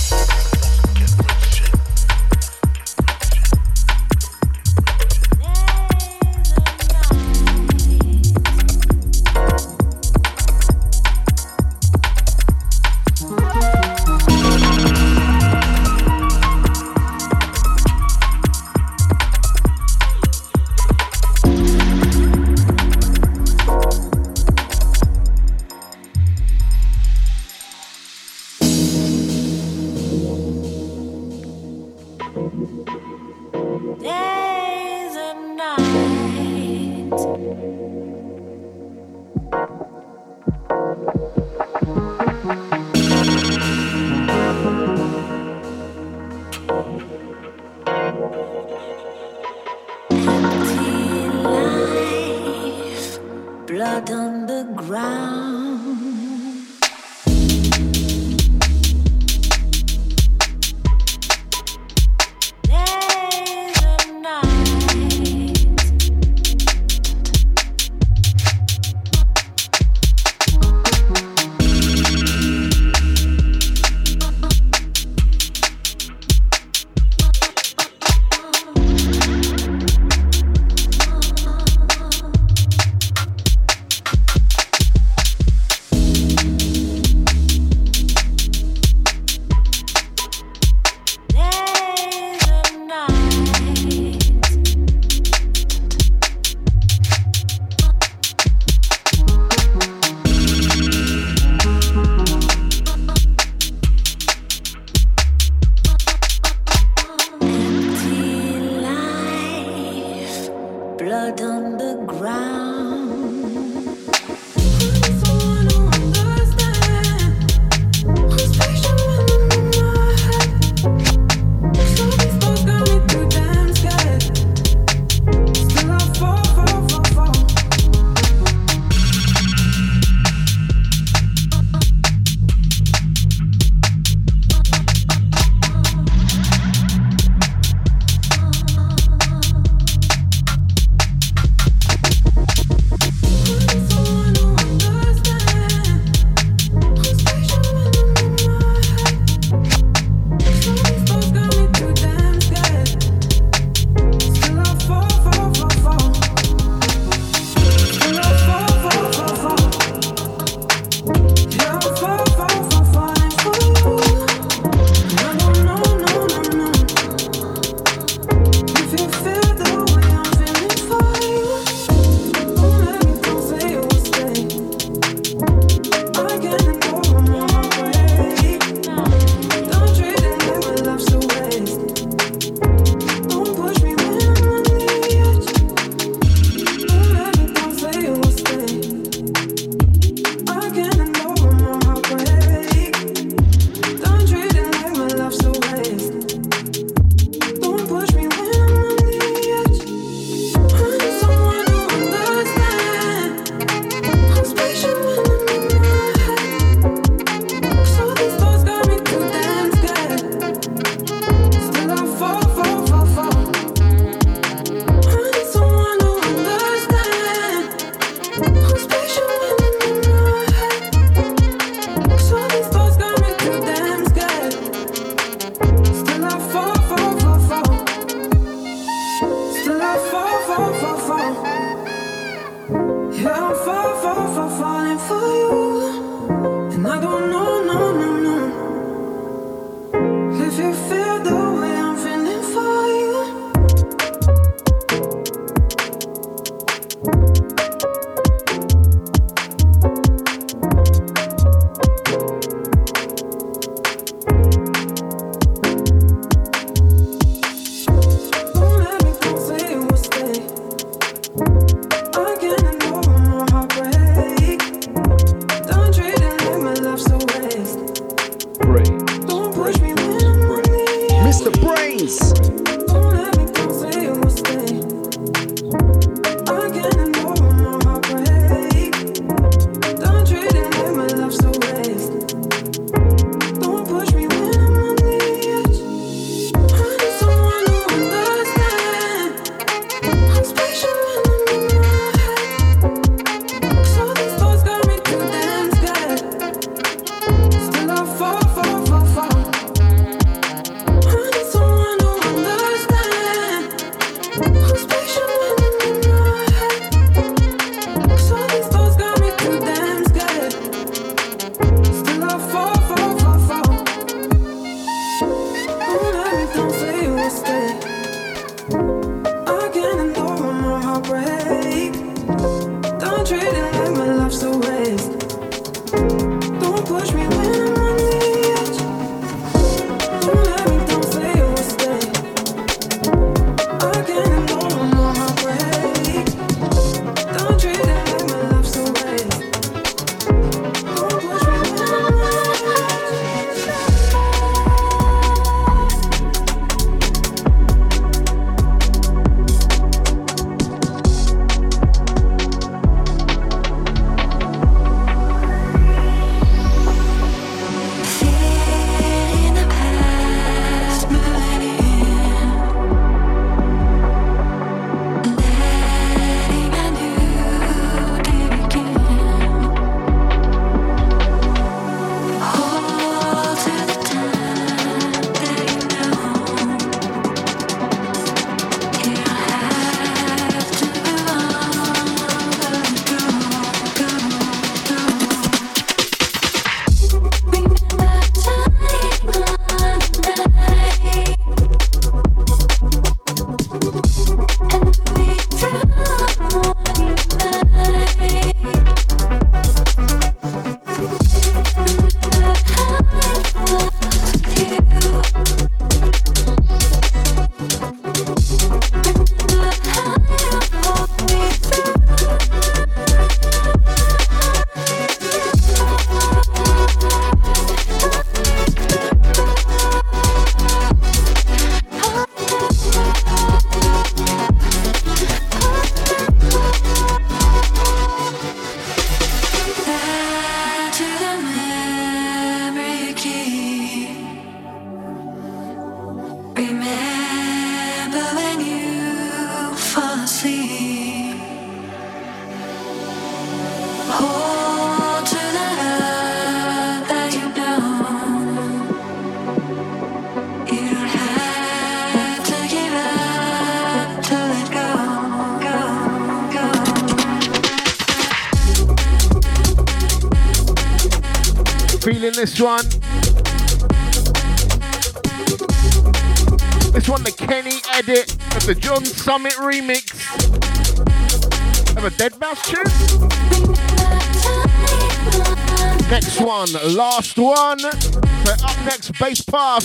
Puff.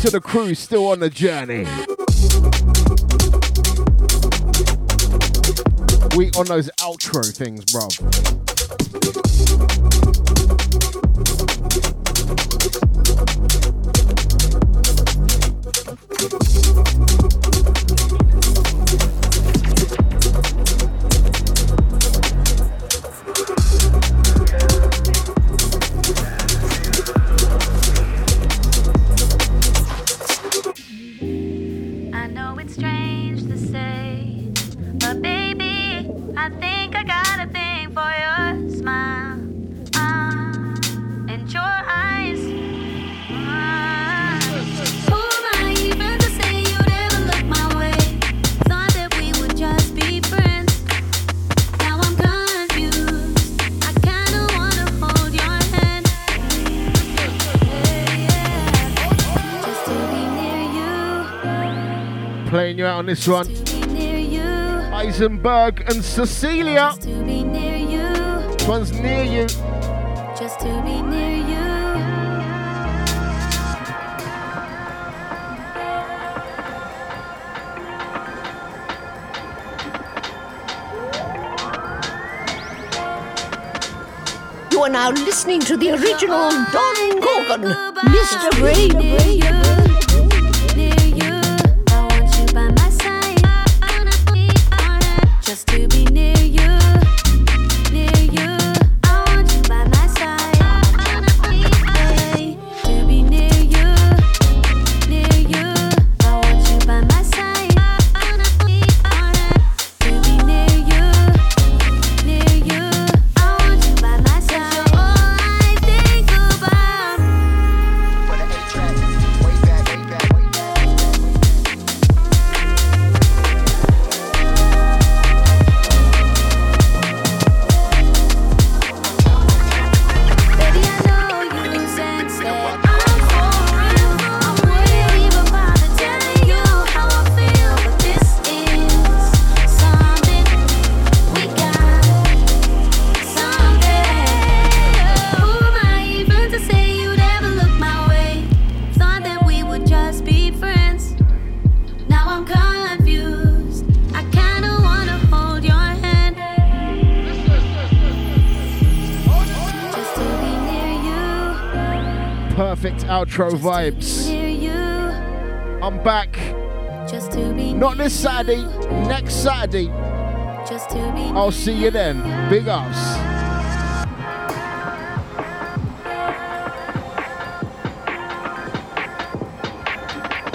To the crew, still on the journey. We on those outro things, bro. Next one. Eisenberg and Cecilia. This one's near you. Just to be near you. You are now listening to the original Don Gorgon, Mr. Radio. retro vibes. I'm back. Not this Saturday, next Saturday. I'll see you then. Big ups.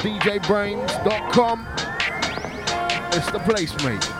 DJBrainz.com. It's the place, mate.